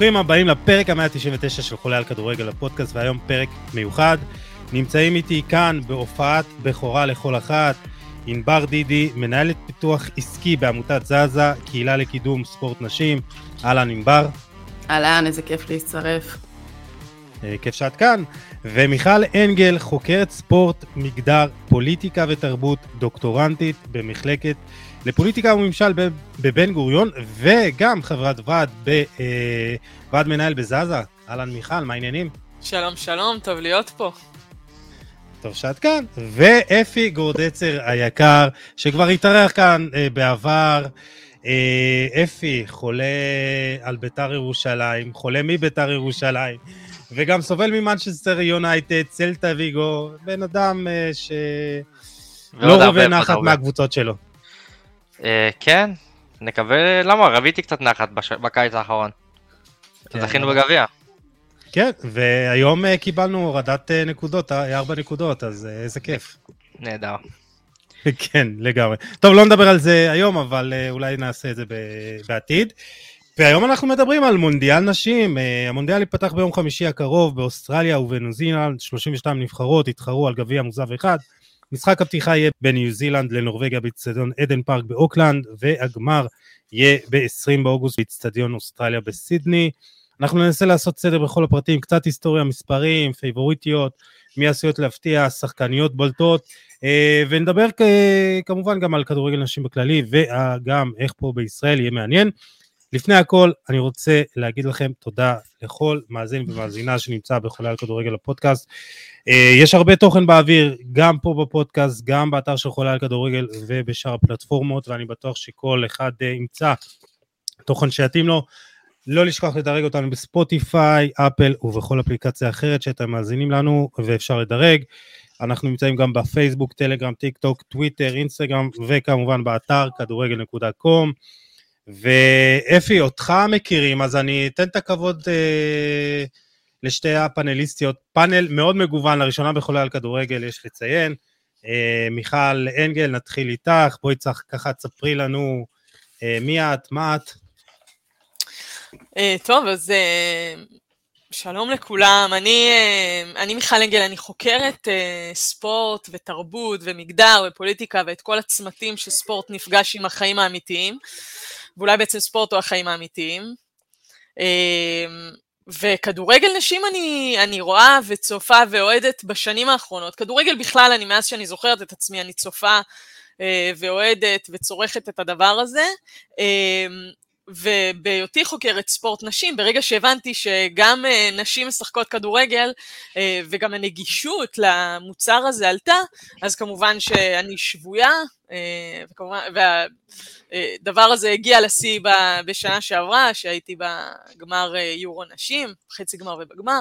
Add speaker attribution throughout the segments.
Speaker 1: ברוכים הבאים לפרק ה-199 של חולה על כדורגל הפודקאסט, והיום פרק מיוחד. נמצאים איתי כאן בהופעת בכורה לכל אחת, ענבר דידי, מנהלת פיתוח עסקי בעמותת זזה, קהילה לקידום ספורט נשים. אהלן ענבר.
Speaker 2: אהלן, איזה כיף להצטרף.
Speaker 1: אה, כיף שאת כאן. ומיכל אנגל, חוקרת ספורט, מגדר, פוליטיקה ותרבות, דוקטורנטית במחלקת לפוליטיקה וממשל בבן גוריון, וגם חברת ועד בוועד אה, מנהל בזזה. אהלן מיכל, מה העניינים?
Speaker 3: שלום שלום, טוב להיות פה.
Speaker 1: טוב שאת כאן. ואפי גורדצר היקר, שכבר התארח כאן אה, בעבר. אה, אפי, חולה על ביתר ירושלים, חולה מביתר ירושלים, וגם סובל ממנצ'סטר יונייטד, צלטה ויגו, בן אדם אה, שלא רובה נחת מהקבוצות שלו.
Speaker 4: אה, כן, נקווה, למה? רביתי קצת נחת בקיץ האחרון. כן. זכינו בגביע.
Speaker 1: כן, והיום uh, קיבלנו הורדת uh, נקודות, ארבע נקודות, אז איזה כיף.
Speaker 4: נהדר.
Speaker 1: כן, לגמרי. טוב, לא נדבר על זה היום, אבל אולי נעשה את זה בעתיד. והיום אנחנו מדברים על מונדיאל נשים. המונדיאל ייפתח ביום חמישי הקרוב באוסטרליה ובניו זילנד, 32 נבחרות יתחרו על גביע מוזב אחד. משחק הפתיחה יהיה בין ניו זילנד לנורבגיה באצטדיון עדן פארק באוקלנד, והגמר יהיה ב-20 באוגוסט באצטדיון אוסטרליה בסידני. אנחנו ננסה לעשות סדר בכל הפרטים, קצת היסטוריה, מספרים, פייבוריטיות, מי עשויות להפתיע, שחקניות בולטות, אה, ונדבר כמובן גם על כדורגל נשים בכללי, וגם איך פה בישראל יהיה מעניין. לפני הכל, אני רוצה להגיד לכם תודה לכל מאזין ומאזינה שנמצא בחולה על כדורגל הפודקאסט. אה, יש הרבה תוכן באוויר, גם פה בפודקאסט, גם באתר של חולה על כדורגל ובשאר הפלטפורמות, ואני בטוח שכל אחד אה, ימצא תוכן שיתאים לו. לא לשכוח לדרג אותנו בספוטיפיי, אפל ובכל אפליקציה אחרת שאתם מאזינים לנו ואפשר לדרג. אנחנו נמצאים גם בפייסבוק, טלגרם, טיק טוק, טוויטר, אינסטגרם וכמובן באתר כדורגל.com. ואפי, אותך מכירים, אז אני אתן את הכבוד אה, לשתי הפאנליסטיות. פאנל מאוד מגוון, לראשונה בחולה על כדורגל, יש לציין. אה, מיכל אנגל, נתחיל איתך, בואי צריך ככה תספרי לנו אה, מי את, מה את.
Speaker 3: אה, טוב, אז אה, שלום לכולם, אני, אה, אני מיכל אנגל, אני חוקרת ספורט ותרבות ומגדר ופוליטיקה ואת כל הצמתים שספורט נפגש עם החיים האמיתיים, ואולי בעצם ספורט הוא החיים האמיתיים. וכדורגל נשים אני, אני רואה וצופה ואוהדת בשנים האחרונות. כדורגל בכלל, אני מאז שאני זוכרת את עצמי, אני צופה ואוהדת וצורכת את הדבר הזה. ובהיותי חוקרת ספורט נשים, ברגע שהבנתי שגם אה, נשים משחקות כדורגל אה, וגם הנגישות למוצר הזה עלתה, אז כמובן שאני שבויה, אה, והדבר הזה הגיע לשיא בשנה שעברה, שהייתי בגמר יורו נשים, חצי גמר ובגמר,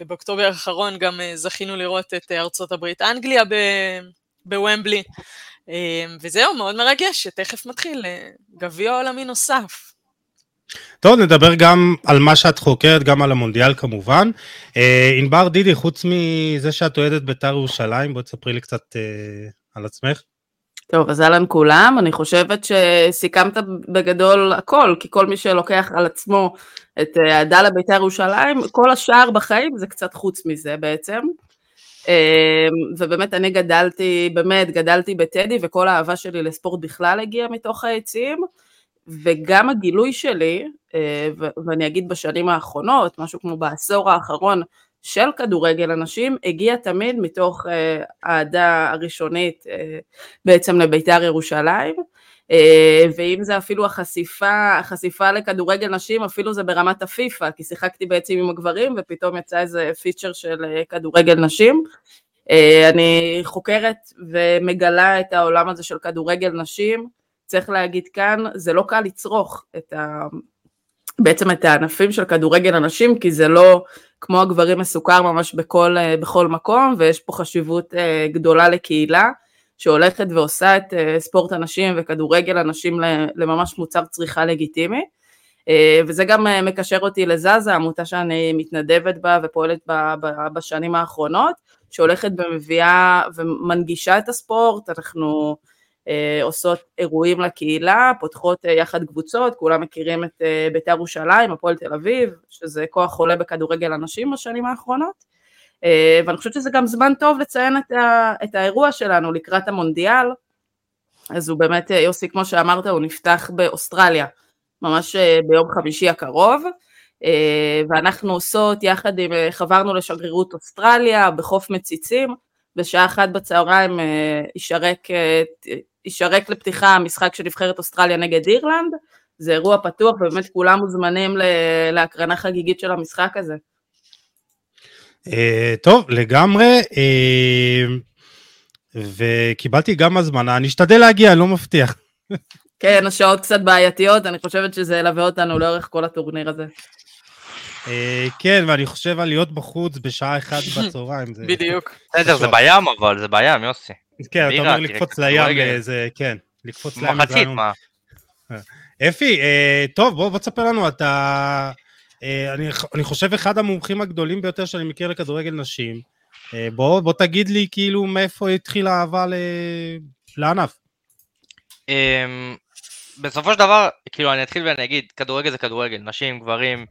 Speaker 3: ובאוקטובר האחרון גם זכינו לראות את ארצות הברית אנגליה בוומבלי. אמ, וזהו, מאוד מרגש, שתכף מתחיל אה, גביע עולמי נוסף.
Speaker 1: טוב, נדבר גם על מה שאת חוקרת, גם על המונדיאל כמובן. אה, ענבר דידי, חוץ מזה שאת אוהדת בית"ר ירושלים, בואי תספרי לי קצת אה, על עצמך.
Speaker 2: טוב, אז אהלן כולם, אני חושבת שסיכמת בגדול הכל, כי כל מי שלוקח על עצמו את אהדה לבית"ר ירושלים, כל השאר בחיים זה קצת חוץ מזה בעצם. אמ, ובאמת אני גדלתי, באמת גדלתי בטדי וכל האהבה שלי לספורט בכלל הגיעה מתוך העצים וגם הגילוי שלי, אה, ואני אגיד בשנים האחרונות, משהו כמו בעשור האחרון של כדורגל הנשים, הגיע תמיד מתוך אה, אהדה הראשונית אה, בעצם לבית"ר ירושלים. ואם זה אפילו החשיפה, החשיפה לכדורגל נשים, אפילו זה ברמת הפיפא, כי שיחקתי בעצם עם הגברים ופתאום יצא איזה פיצ'ר של כדורגל נשים. אני חוקרת ומגלה את העולם הזה של כדורגל נשים, צריך להגיד כאן, זה לא קל לצרוך את ה... בעצם את הענפים של כדורגל הנשים, כי זה לא כמו הגברים מסוכר ממש בכל, בכל מקום, ויש פה חשיבות גדולה לקהילה. שהולכת ועושה את אה, ספורט הנשים וכדורגל הנשים לממש מוצר צריכה לגיטימי. אה, וזה גם אה, מקשר אותי לזזה, עמותה שאני מתנדבת בה ופועלת בה בשנים האחרונות, שהולכת ומביאה ומנגישה את הספורט, אנחנו אה, עושות אירועים לקהילה, פותחות אה, יחד קבוצות, כולם מכירים את אה, בית"ר ירושלים, הפועל תל אביב, שזה כוח עולה בכדורגל הנשים בשנים האחרונות, ואני חושבת שזה גם זמן טוב לציין את, ה, את האירוע שלנו לקראת המונדיאל, אז הוא באמת, יוסי, כמו שאמרת, הוא נפתח באוסטרליה, ממש ביום חמישי הקרוב, ואנחנו עושות יחד עם, חברנו לשגרירות אוסטרליה בחוף מציצים, בשעה אחת בצהריים יישרק יישרק לפתיחה המשחק של נבחרת אוסטרליה נגד אירלנד, זה אירוע פתוח ובאמת כולם מוזמנים להקרנה חגיגית של המשחק הזה.
Speaker 1: Uh, טוב, לגמרי, uh, וקיבלתי גם הזמנה, אני אשתדל להגיע, לא מבטיח.
Speaker 2: כן, השעות קצת בעייתיות, אני חושבת שזה ילווה אותנו לאורך כל הטורניר הזה.
Speaker 1: Uh, כן, ואני חושב על להיות בחוץ בשעה אחת בצהריים.
Speaker 3: בדיוק.
Speaker 4: בסדר, זה בים אבל, זה בים, יוסי.
Speaker 1: כן, אתה אומר לקפוץ לים, זה, כן, לקפוץ לים.
Speaker 4: מחצית, מה?
Speaker 1: אפי, אה, טוב, בוא תספר לנו, אתה... אה, אני חושב אחד המומחים הגדולים ביותר שאני מכיר לכדורגל נשים. אה, בוא תגיד לי כאילו מאיפה התחילה האהבה לענף.
Speaker 4: אמ, בסופו של דבר, כאילו אני אתחיל ואני אגיד, כדורגל זה כדורגל, נשים, גברים,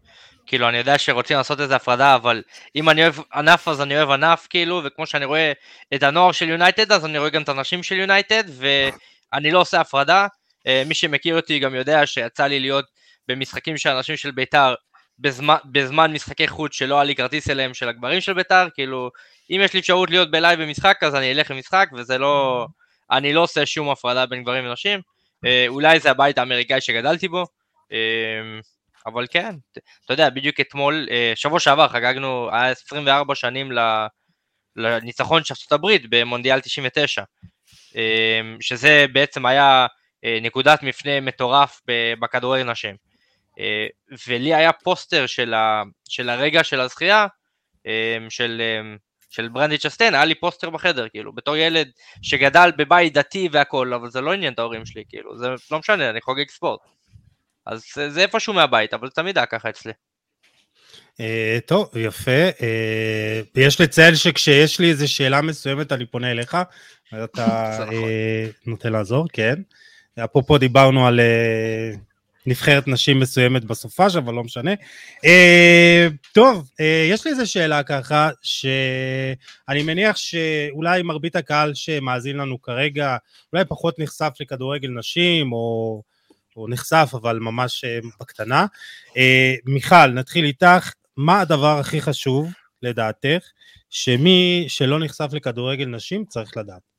Speaker 4: כאילו, אני יודע שרוצים לעשות איזה הפרדה, אבל אם אני אוהב ענף אז אני אוהב ענף, כאילו, וכמו שאני רואה את הנוער של יונייטד, אז אני רואה גם את הנשים של יונייטד, ואני לא עושה הפרדה. אה, מי שמכיר אותי גם יודע שיצא לי להיות במשחקים של הנשים של בית"ר בזמן, בזמן משחקי חוץ שלא היה לי כרטיס אליהם של הגברים של בית"ר, כאילו, אם יש לי אפשרות להיות ב live במשחק, אז אני אלך למשחק, וזה לא... אני לא עושה שום הפרדה בין גברים ונשים. אה, אולי זה הבית האמריקאי שגדלתי בו. אבל כן, אתה יודע, בדיוק אתמול, אה, שבוע שעבר חגגנו, היה 24 שנים לניצחון של ארה"ב במונדיאל 99, אה, שזה בעצם היה אה, נקודת מפנה מטורף בכדורגל נשים. ולי היה פוסטר של, ה, של הרגע של הזכייה, של, של ברנדי צ'סטיין, היה לי פוסטר בחדר, כאילו, בתור ילד שגדל בבית דתי והכל, אבל זה לא עניין את ההורים שלי, כאילו, זה לא משנה, אני חוגג ספורט. אז זה איפשהו מהבית, אבל תמיד היה ככה אצלי.
Speaker 1: Uh, טוב, יפה. Uh, יש לציין שכשיש לי איזו שאלה מסוימת אני פונה אליך, אתה uh, נוטה לעזור, כן. אפרופו דיברנו על uh, נבחרת נשים מסוימת בסופש, אבל לא משנה. Uh, טוב, uh, יש לי איזו שאלה ככה, שאני מניח שאולי מרבית הקהל שמאזין לנו כרגע, אולי פחות נחשף לכדורגל נשים, או... הוא נחשף, אבל ממש אה, בקטנה. אה, מיכל, נתחיל איתך. מה הדבר הכי חשוב, לדעתך, שמי שלא נחשף לכדורגל נשים צריך לדעת?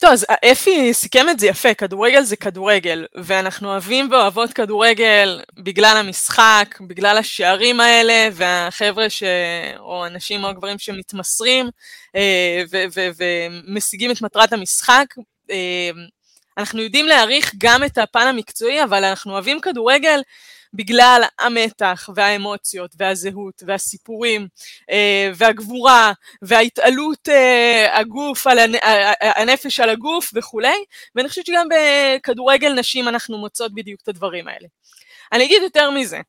Speaker 3: טוב, אז אפי סיכם את זה יפה, כדורגל זה כדורגל, ואנחנו אוהבים ואוהבות כדורגל בגלל המשחק, בגלל השערים האלה, והחבר'ה ש... או הנשים או הגברים שמתמסרים אה, ומשיגים את מטרת המשחק. אנחנו יודעים להעריך גם את הפן המקצועי, אבל אנחנו אוהבים כדורגל בגלל המתח והאמוציות והזהות והסיפורים אה, והגבורה וההתעלות אה, הגוף על הנפש על הגוף וכולי, ואני חושבת שגם בכדורגל נשים אנחנו מוצאות בדיוק את הדברים האלה. אני אגיד יותר מזה,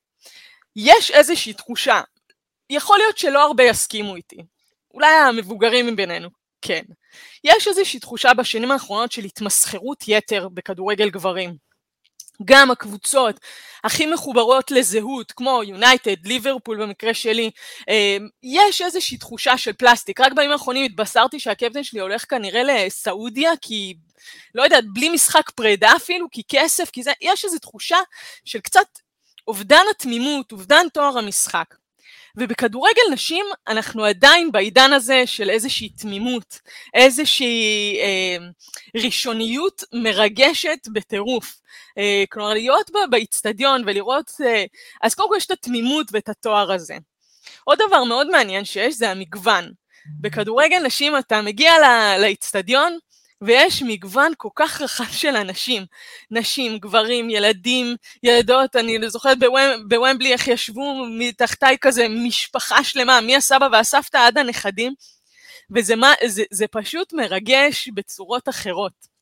Speaker 3: יש איזושהי תחושה, יכול להיות שלא הרבה יסכימו איתי, אולי המבוגרים מבינינו, כן. יש איזושהי תחושה בשנים האחרונות של התמסחרות יתר בכדורגל גברים. גם הקבוצות הכי מחוברות לזהות, כמו יונייטד, ליברפול במקרה שלי, אה, יש איזושהי תחושה של פלסטיק. רק בימים האחרונים התבשרתי שהקפטן שלי הולך כנראה לסעודיה, כי, לא יודעת, בלי משחק פרידה אפילו, כי כסף, כי זה, יש איזו תחושה של קצת אובדן התמימות, אובדן תואר המשחק. ובכדורגל נשים אנחנו עדיין בעידן הזה של איזושהי תמימות, איזושהי אה, ראשוניות מרגשת בטירוף. אה, כלומר להיות באיצטדיון ולראות, אה, אז קודם כל יש את התמימות ואת התואר הזה. עוד דבר מאוד מעניין שיש זה המגוון. בכדורגל נשים אתה מגיע לאיצטדיון, ויש מגוון כל כך רחב של אנשים, נשים, גברים, ילדים, ילדות, אני זוכרת בוומבלי איך ישבו מתחתיי כזה משפחה שלמה, מהסבא והסבתא עד הנכדים, וזה מה, זה, זה פשוט מרגש בצורות אחרות.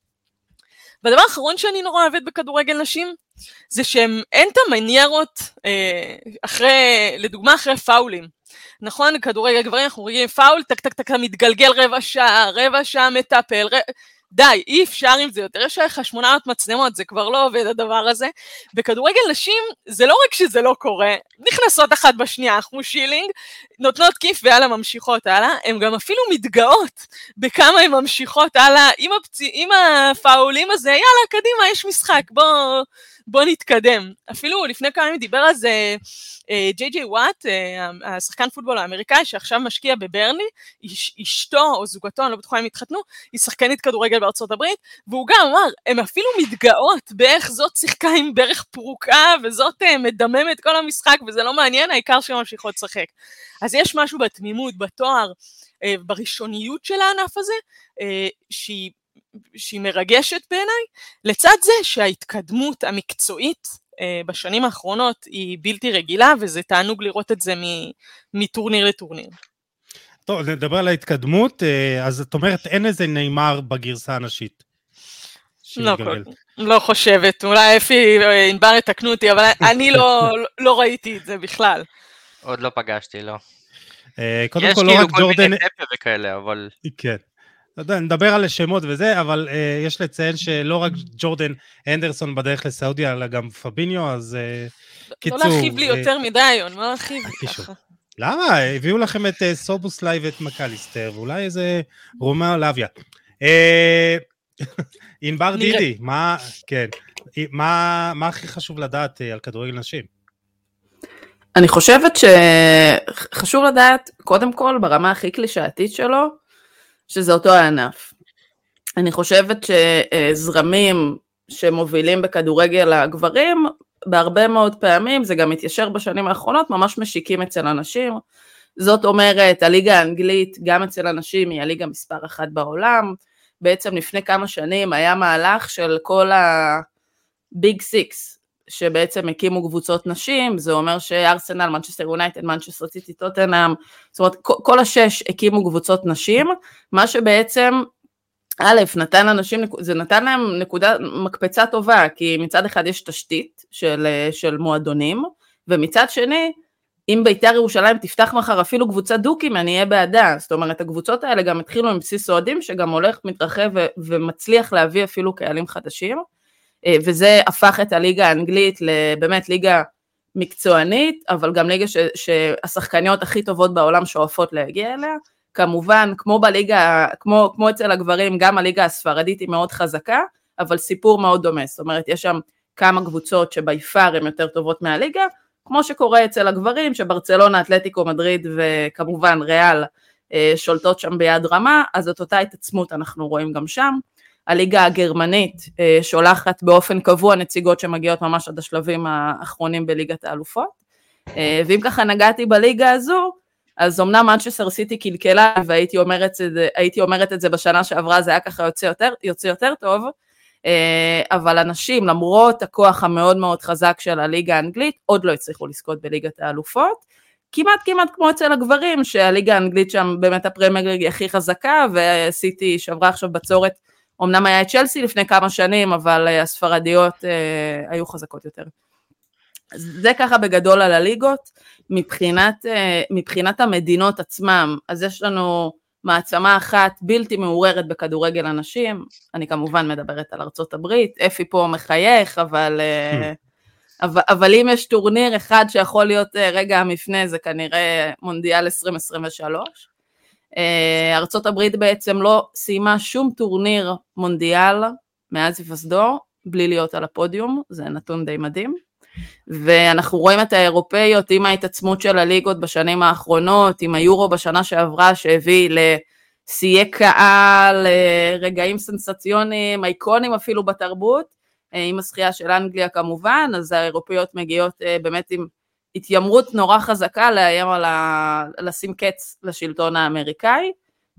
Speaker 3: והדבר האחרון שאני נורא אוהבת בכדורגל נשים, זה שהם אין את המניירות אה, אחרי, לדוגמה אחרי פאולים. נכון, כדורגל גברים אנחנו רואים פאול, טק טק טק מתגלגל רבע שעה, רבע שעה מטפל, ר... די, אי אפשר עם זה יותר, יש לך 800 מצלמות, זה כבר לא עובד הדבר הזה. בכדורגל נשים, זה לא רק שזה לא קורה, נכנסות אחת בשנייה, כמו שילינג, נותנות כיף ויאללה, ממשיכות הלאה, הן גם אפילו מתגאות בכמה הן ממשיכות הלאה, עם, הפצ... עם הפאולים הזה, יאללה, קדימה, יש משחק, בוא, בוא נתקדם. אפילו לפני כמה ימים דיבר על זה ג'יי ג'יי וואט, השחקן פוטבול האמריקאי שעכשיו משקיע בברני, אש, אשתו או זוגתו, אני לא בטוחה אם התחתנו, היא שחקנית כדורגל בארצות הברית, והוא גם אמר, הן אפילו מתגאות באיך זאת שיחקה עם ברך פרוקה, וזאת uh, מדממת כל המשחק, וזה לא מעניין, העיקר שהן ממשיכות לשחק. אז יש משהו בתמימות, בתואר, בראשוניות של הענף הזה, שהיא שהיא מרגשת בעיניי, לצד זה שההתקדמות המקצועית אה, בשנים האחרונות היא בלתי רגילה, וזה תענוג לראות את זה מטורניר לטורניר.
Speaker 1: טוב, נדבר על ההתקדמות, אה, אז את אומרת אין איזה נאמר בגרסה הנשית.
Speaker 3: לא, לא חושבת, אולי אפי אה, ענבר יתקנו אותי, אבל אני לא, לא ראיתי את זה בכלל.
Speaker 4: עוד לא פגשתי, לא.
Speaker 1: קודם כל, לא כאילו רק ג'ורדן... יש כאילו כל מיני
Speaker 4: טפל וכאלה, אבל...
Speaker 1: כן. לא יודע, נדבר על שמות וזה, אבל uh, יש לציין שלא רק ג'ורדן אנדרסון בדרך לסעודיה, אלא גם פביניו, אז uh, קיצור...
Speaker 3: לא להרחיב לי יותר מדי, אני לא להרחיב לי ככה.
Speaker 1: למה? הביאו לכם את uh, סובוסליי ואת מקליסטר, ואולי איזה רומאו לאביה. ענבר דידי, מה, כן, מה, מה הכי חשוב לדעת uh, על כדורגל נשים?
Speaker 2: אני חושבת שחשוב לדעת, קודם כל, ברמה הכי קלישאתית שלו, שזה אותו הענף. אני חושבת שזרמים שמובילים בכדורגל הגברים, בהרבה מאוד פעמים, זה גם מתיישר בשנים האחרונות, ממש משיקים אצל הנשים. זאת אומרת, הליגה האנגלית, גם אצל הנשים, היא הליגה מספר אחת בעולם. בעצם לפני כמה שנים היה מהלך של כל הביג סיקס, שבעצם הקימו קבוצות נשים, זה אומר שארסנל, מנצ'סטר יונייטד, מנצ'סטר סיטי, טוטנאם, זאת אומרת כל השש הקימו קבוצות נשים, מה שבעצם א', נתן לנשים, זה נתן להם נקודה, מקפצה טובה, כי מצד אחד יש תשתית של, של מועדונים, ומצד שני, אם בית"ר ירושלים תפתח מחר אפילו קבוצת דוקים, אני אהיה בעדה. זאת אומרת, הקבוצות האלה גם התחילו עם בסיס אוהדים, שגם הולך, מתרחב ומצליח להביא אפילו קהלים חדשים. אה, וזה הפך את הליגה האנגלית לבאמת ליגה מקצוענית, אבל גם ליגה ש, שהשחקניות הכי טובות בעולם שואפות להגיע אליה. כמובן, כמו בליגה, כמו, כמו אצל הגברים, גם הליגה הספרדית היא מאוד חזקה, אבל סיפור מאוד דומה. זאת אומרת, יש שם כמה קבוצות שבי פאר הן יותר טובות מהליגה, כמו שקורה אצל הגברים, שברצלונה, אתלטיקו, מדריד וכמובן ריאל אה, שולטות שם ביד רמה, אז את אותה התעצמות אנחנו רואים גם שם. הליגה הגרמנית אה, שולחת באופן קבוע נציגות שמגיעות ממש עד השלבים האחרונים בליגת האלופות. אה, ואם ככה נגעתי בליגה הזו, אז אמנם מנצ'סטר סיטי קלקלה והייתי אומרת, אומרת את זה בשנה שעברה, זה היה ככה יוצא יותר, יוצא יותר טוב, אה, אבל הנשים, למרות הכוח המאוד מאוד חזק של הליגה האנגלית, עוד לא הצליחו לזכות בליגת האלופות. כמעט כמעט כמו אצל הגברים, שהליגה האנגלית שם באמת הפרמייר היא הכי חזקה, וסיטי שברה עכשיו בצורת אמנם היה את צ'לסי לפני כמה שנים, אבל אה, הספרדיות אה, היו חזקות יותר. זה ככה בגדול על הליגות. מבחינת, אה, מבחינת המדינות עצמם, אז יש לנו מעצמה אחת בלתי מעוררת בכדורגל הנשים, אני כמובן מדברת על ארצות הברית, אפי פה מחייך, אבל, אבל, אבל אם יש טורניר אחד שיכול להיות רגע המפנה, זה כנראה מונדיאל 2023. אה, ארצות הברית בעצם לא סיימה שום טורניר מונדיאל מאז היווסדו בלי להיות על הפודיום, זה נתון די מדהים. ואנחנו רואים את האירופאיות עם ההתעצמות של הליגות בשנים האחרונות, עם היורו בשנה שעברה שהביא לשיאי קהל, אה, רגעים סנסציוניים, אייקונים אפילו בתרבות, אה, עם הזכייה של אנגליה כמובן, אז האירופאיות מגיעות באמת עם התיימרות נורא חזקה לאיים על ה... לשים קץ לשלטון האמריקאי,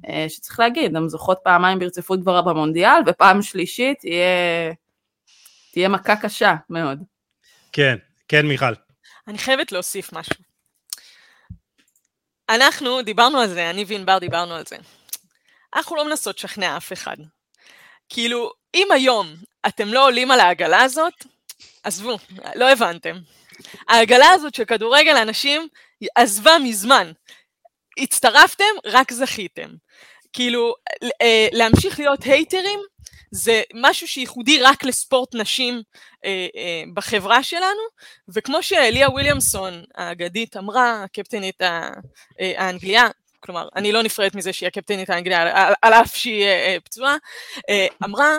Speaker 2: אה, שצריך להגיד, הן זוכות פעמיים ברציפות כבר במונדיאל, ופעם שלישית תהיה, תהיה מכה קשה מאוד.
Speaker 1: כן, כן מיכל.
Speaker 3: אני חייבת להוסיף משהו. אנחנו דיברנו על זה, אני וענבר דיברנו על זה. אנחנו לא מנסות לשכנע אף אחד. כאילו, אם היום אתם לא עולים על העגלה הזאת, עזבו, לא הבנתם. העגלה הזאת של כדורגל הנשים עזבה מזמן. הצטרפתם, רק זכיתם. כאילו, אה, להמשיך להיות הייטרים, זה משהו שייחודי רק לספורט נשים אה, אה, בחברה שלנו, וכמו שאליה וויליאמסון האגדית אמרה, הקפטנית האנגליה, כלומר, אני לא נפרדת מזה שהיא הקפטנית האנגליה, על, אף שהיא פצועה, אמרה,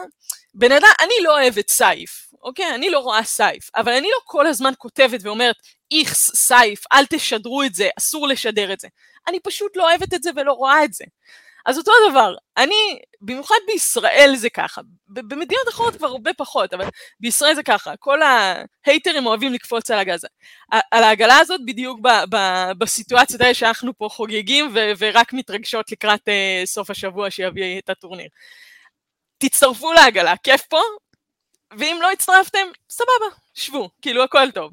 Speaker 3: בן אדם, אני לא אוהבת סייף, אוקיי? אני לא רואה סייף, אבל אני לא כל הזמן כותבת ואומרת, איכס, סייף, אל תשדרו את זה, אסור לשדר את זה. אני פשוט לא אוהבת את זה ולא רואה את זה. אז אותו דבר, אני, במיוחד בישראל זה ככה, במדינות אחרות כבר הרבה פחות, אבל בישראל זה ככה, כל ההייטרים אוהבים לקפוץ על הגז. על העגלה הזאת בדיוק ב, ב, בסיטואציות האלה שאנחנו פה חוגגים ו, ורק מתרגשות לקראת uh, סוף השבוע שיביא את הטורניר. תצטרפו לעגלה, כיף פה, ואם לא הצטרפתם, סבבה, שבו, כאילו הכל טוב.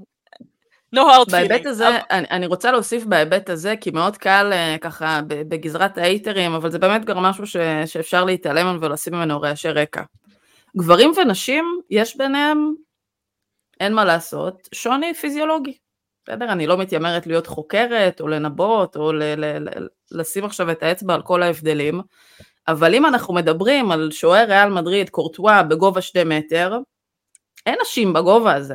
Speaker 3: no hard feeling.
Speaker 2: בהיבט הזה, אבל... אני, אני רוצה להוסיף בהיבט הזה, כי מאוד קל uh, ככה בגזרת ההייטרים, אבל זה באמת גם משהו ש, שאפשר להתעלם ממנו ולשים ממנו רעשי רקע. גברים ונשים, יש ביניהם, אין מה לעשות, שוני פיזיולוגי. בסדר? אני לא מתיימרת להיות חוקרת, או לנבות, או ל- ל- ל- לשים עכשיו את האצבע על כל ההבדלים, אבל אם אנחנו מדברים על שוער ריאל מדריד, קורטואה, בגובה שתי מטר, אין נשים בגובה הזה.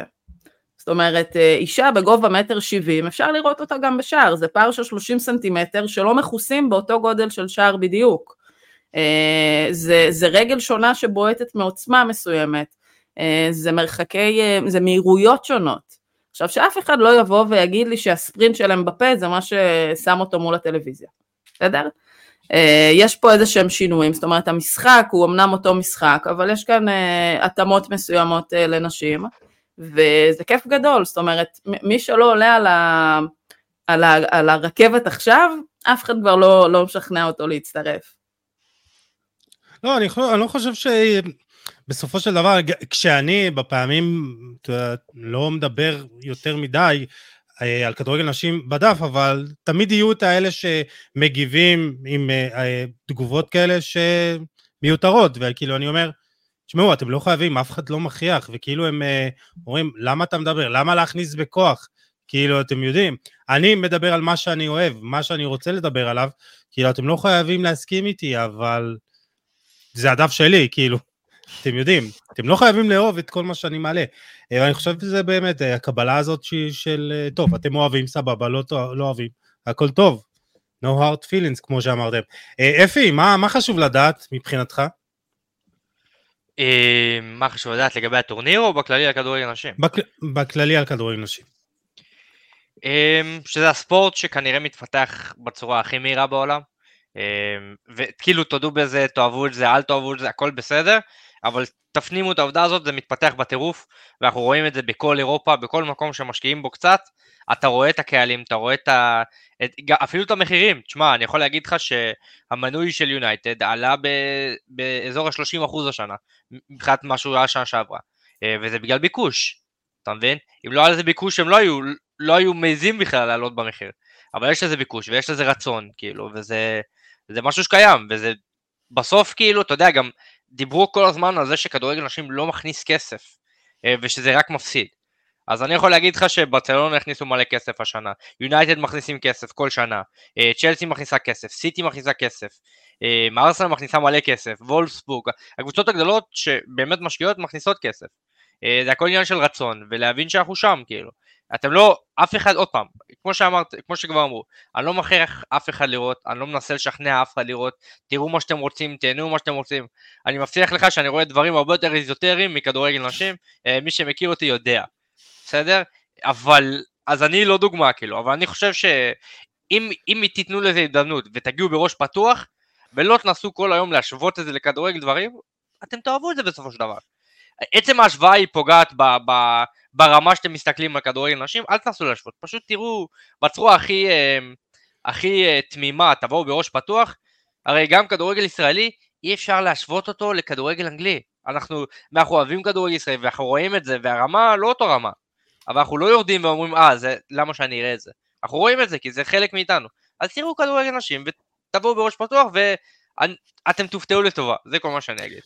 Speaker 2: זאת אומרת, אה, אישה בגובה מטר שבעים, אפשר לראות אותה גם בשער, זה פער של 30 סנטימטר שלא מכוסים באותו גודל של שער בדיוק. אה, זה, זה רגל שונה שבועטת מעוצמה מסוימת, אה, זה מרחקי, זה מהירויות שונות. עכשיו, שאף אחד לא יבוא ויגיד לי שהספרינט שלהם בפה זה מה ששם אותו מול הטלוויזיה, בסדר? יש פה איזה שהם שינויים, זאת אומרת המשחק הוא אמנם אותו משחק, אבל יש כאן התאמות מסוימות לנשים. וזה כיף גדול, זאת אומרת, מי שלא עולה על, ה, על, ה, על הרכבת עכשיו, אף אחד כבר לא, לא משכנע אותו להצטרף.
Speaker 1: לא, אני, אני לא חושב שבסופו של דבר, כשאני בפעמים, אתה יודע, לא מדבר יותר מדי אה, על כדורגל נשים בדף, אבל תמיד יהיו את האלה שמגיבים עם אה, אה, תגובות כאלה שמיותרות, וכאילו אני אומר, תשמעו, אתם לא חייבים, אף אחד לא מכריח, וכאילו הם אומרים, למה אתה מדבר? למה להכניס בכוח? כאילו, אתם יודעים, אני מדבר על מה שאני אוהב, מה שאני רוצה לדבר עליו, כאילו, אתם לא חייבים להסכים איתי, אבל זה הדף שלי, כאילו, אתם יודעים, אתם לא חייבים לאהוב את כל מה שאני מעלה. אה, ואני חושב שזה באמת, אה, הקבלה הזאת של, טוב, אתם אוהבים, סבבה, לא, לא אוהבים, הכל טוב. No hard feelings, כמו שאמרתם. אפי, מה, מה חשוב לדעת מבחינתך?
Speaker 4: אה, מה חשוב לדעת לגבי הטורניר או בכללי על כדורגל נשים?
Speaker 1: בכללי על כדורגל נשים.
Speaker 4: אה, שזה הספורט שכנראה מתפתח בצורה הכי מהירה בעולם. אה, וכאילו תודו בזה, תאהבו את זה, אל תאהבו את זה, הכל בסדר, אבל תפנימו את העובדה הזאת, זה מתפתח בטירוף, ואנחנו רואים את זה בכל אירופה, בכל מקום שמשקיעים בו קצת, אתה רואה את הקהלים, אתה רואה את ה... את... אפילו את המחירים. תשמע, אני יכול להגיד לך שהמנוי של יונייטד עלה ב... באזור ה-30% השנה, מבחינת מה שהוא היה שנה שעברה, אה, וזה בגלל ביקוש, אתה מבין? אם לא היה לזה ביקוש הם לא היו, לא היו מעזים בכלל לעלות במחיר, אבל יש לזה ביקוש ויש לזה רצון, כאילו, וזה זה משהו שקיים, וזה בסוף כאילו, אתה יודע, גם דיברו כל הזמן על זה שכדורגל נשים לא מכניס כסף, אה, ושזה רק מפסיד. אז אני יכול להגיד לך שברצלונה הכניסו מלא כסף השנה, יונייטד מכניסים כסף כל שנה, אה, צ'לסי מכניסה כסף, סיטי מכניסה כסף, ארסנל אה, מכניסה מלא כסף, וולפסבורג, הקבוצות הגדולות שבאמת משקיעות מכניסות כסף. זה הכל עניין של רצון, ולהבין שאנחנו שם, כאילו. אתם לא, אף אחד, עוד פעם, כמו שאמרת, כמו שכבר אמרו, אני לא מכריח אף אחד לראות, אני לא מנסה לשכנע אף אחד לראות, תראו מה שאתם רוצים, תהנו מה שאתם רוצים. אני מבטיח לך שאני רואה דברים הרבה יותר איזוטריים מכדורגל נשים, מי שמכיר אותי יודע. בסדר? אבל, אז אני לא דוגמה כאילו, אבל אני חושב שאם אם תיתנו לזה הזדמנות ותגיעו בראש פתוח, ולא תנסו כל היום להשוות את זה לכדורגל דברים, אתם תאהבו את זה בסופו של דבר. עצם ההשוואה היא פוגעת ב, ב, ברמה שאתם מסתכלים על כדורגל נשים, אל תנסו להשוות, פשוט תראו בצורה הכי, אה, הכי אה, תמימה, תבואו בראש פתוח, הרי גם כדורגל ישראלי, אי אפשר להשוות אותו לכדורגל אנגלי. אנחנו, אנחנו אוהבים כדורגל ישראלי ואנחנו רואים את זה, והרמה לא אותו רמה. אבל אנחנו לא יורדים ואומרים, אה, זה, למה שאני אראה את זה? אנחנו רואים את זה, כי זה חלק מאיתנו. אז תראו כדורגל נשים, ותבואו בראש פתוח, ואתם תופתעו לטובה, זה כל מה שאני אגיד.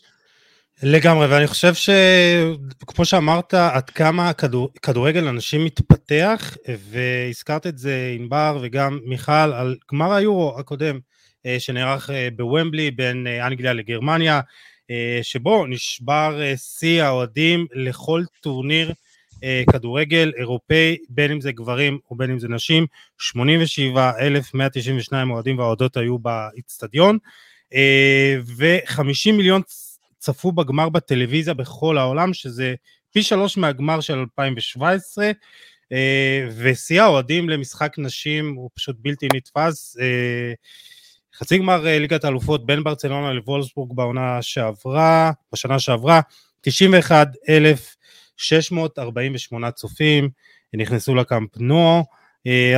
Speaker 1: לגמרי, ואני חושב שכמו שאמרת, עד כמה הכדור, כדורגל אנשים מתפתח, והזכרת את זה ענבר וגם מיכל על גמר היורו הקודם, אה, שנערך אה, בוומבלי בין אה, אנגליה לגרמניה, שבו נשבר שיא האוהדים לכל טורניר כדורגל אירופאי, בין אם זה גברים ובין אם זה נשים, 87,192 אוהדים ואוהדות היו באיצטדיון, ו-50 מיליון צפו בגמר בטלוויזיה בכל העולם, שזה פי שלוש מהגמר של 2017, ושיא האוהדים למשחק נשים הוא פשוט בלתי נתפס. חצי גמר ליגת האלופות בין ברצלונה לוולסבורג בעונה שעברה, בשנה שעברה, 91 אלף 648 צופים נכנסו לקאמפ נו, אה,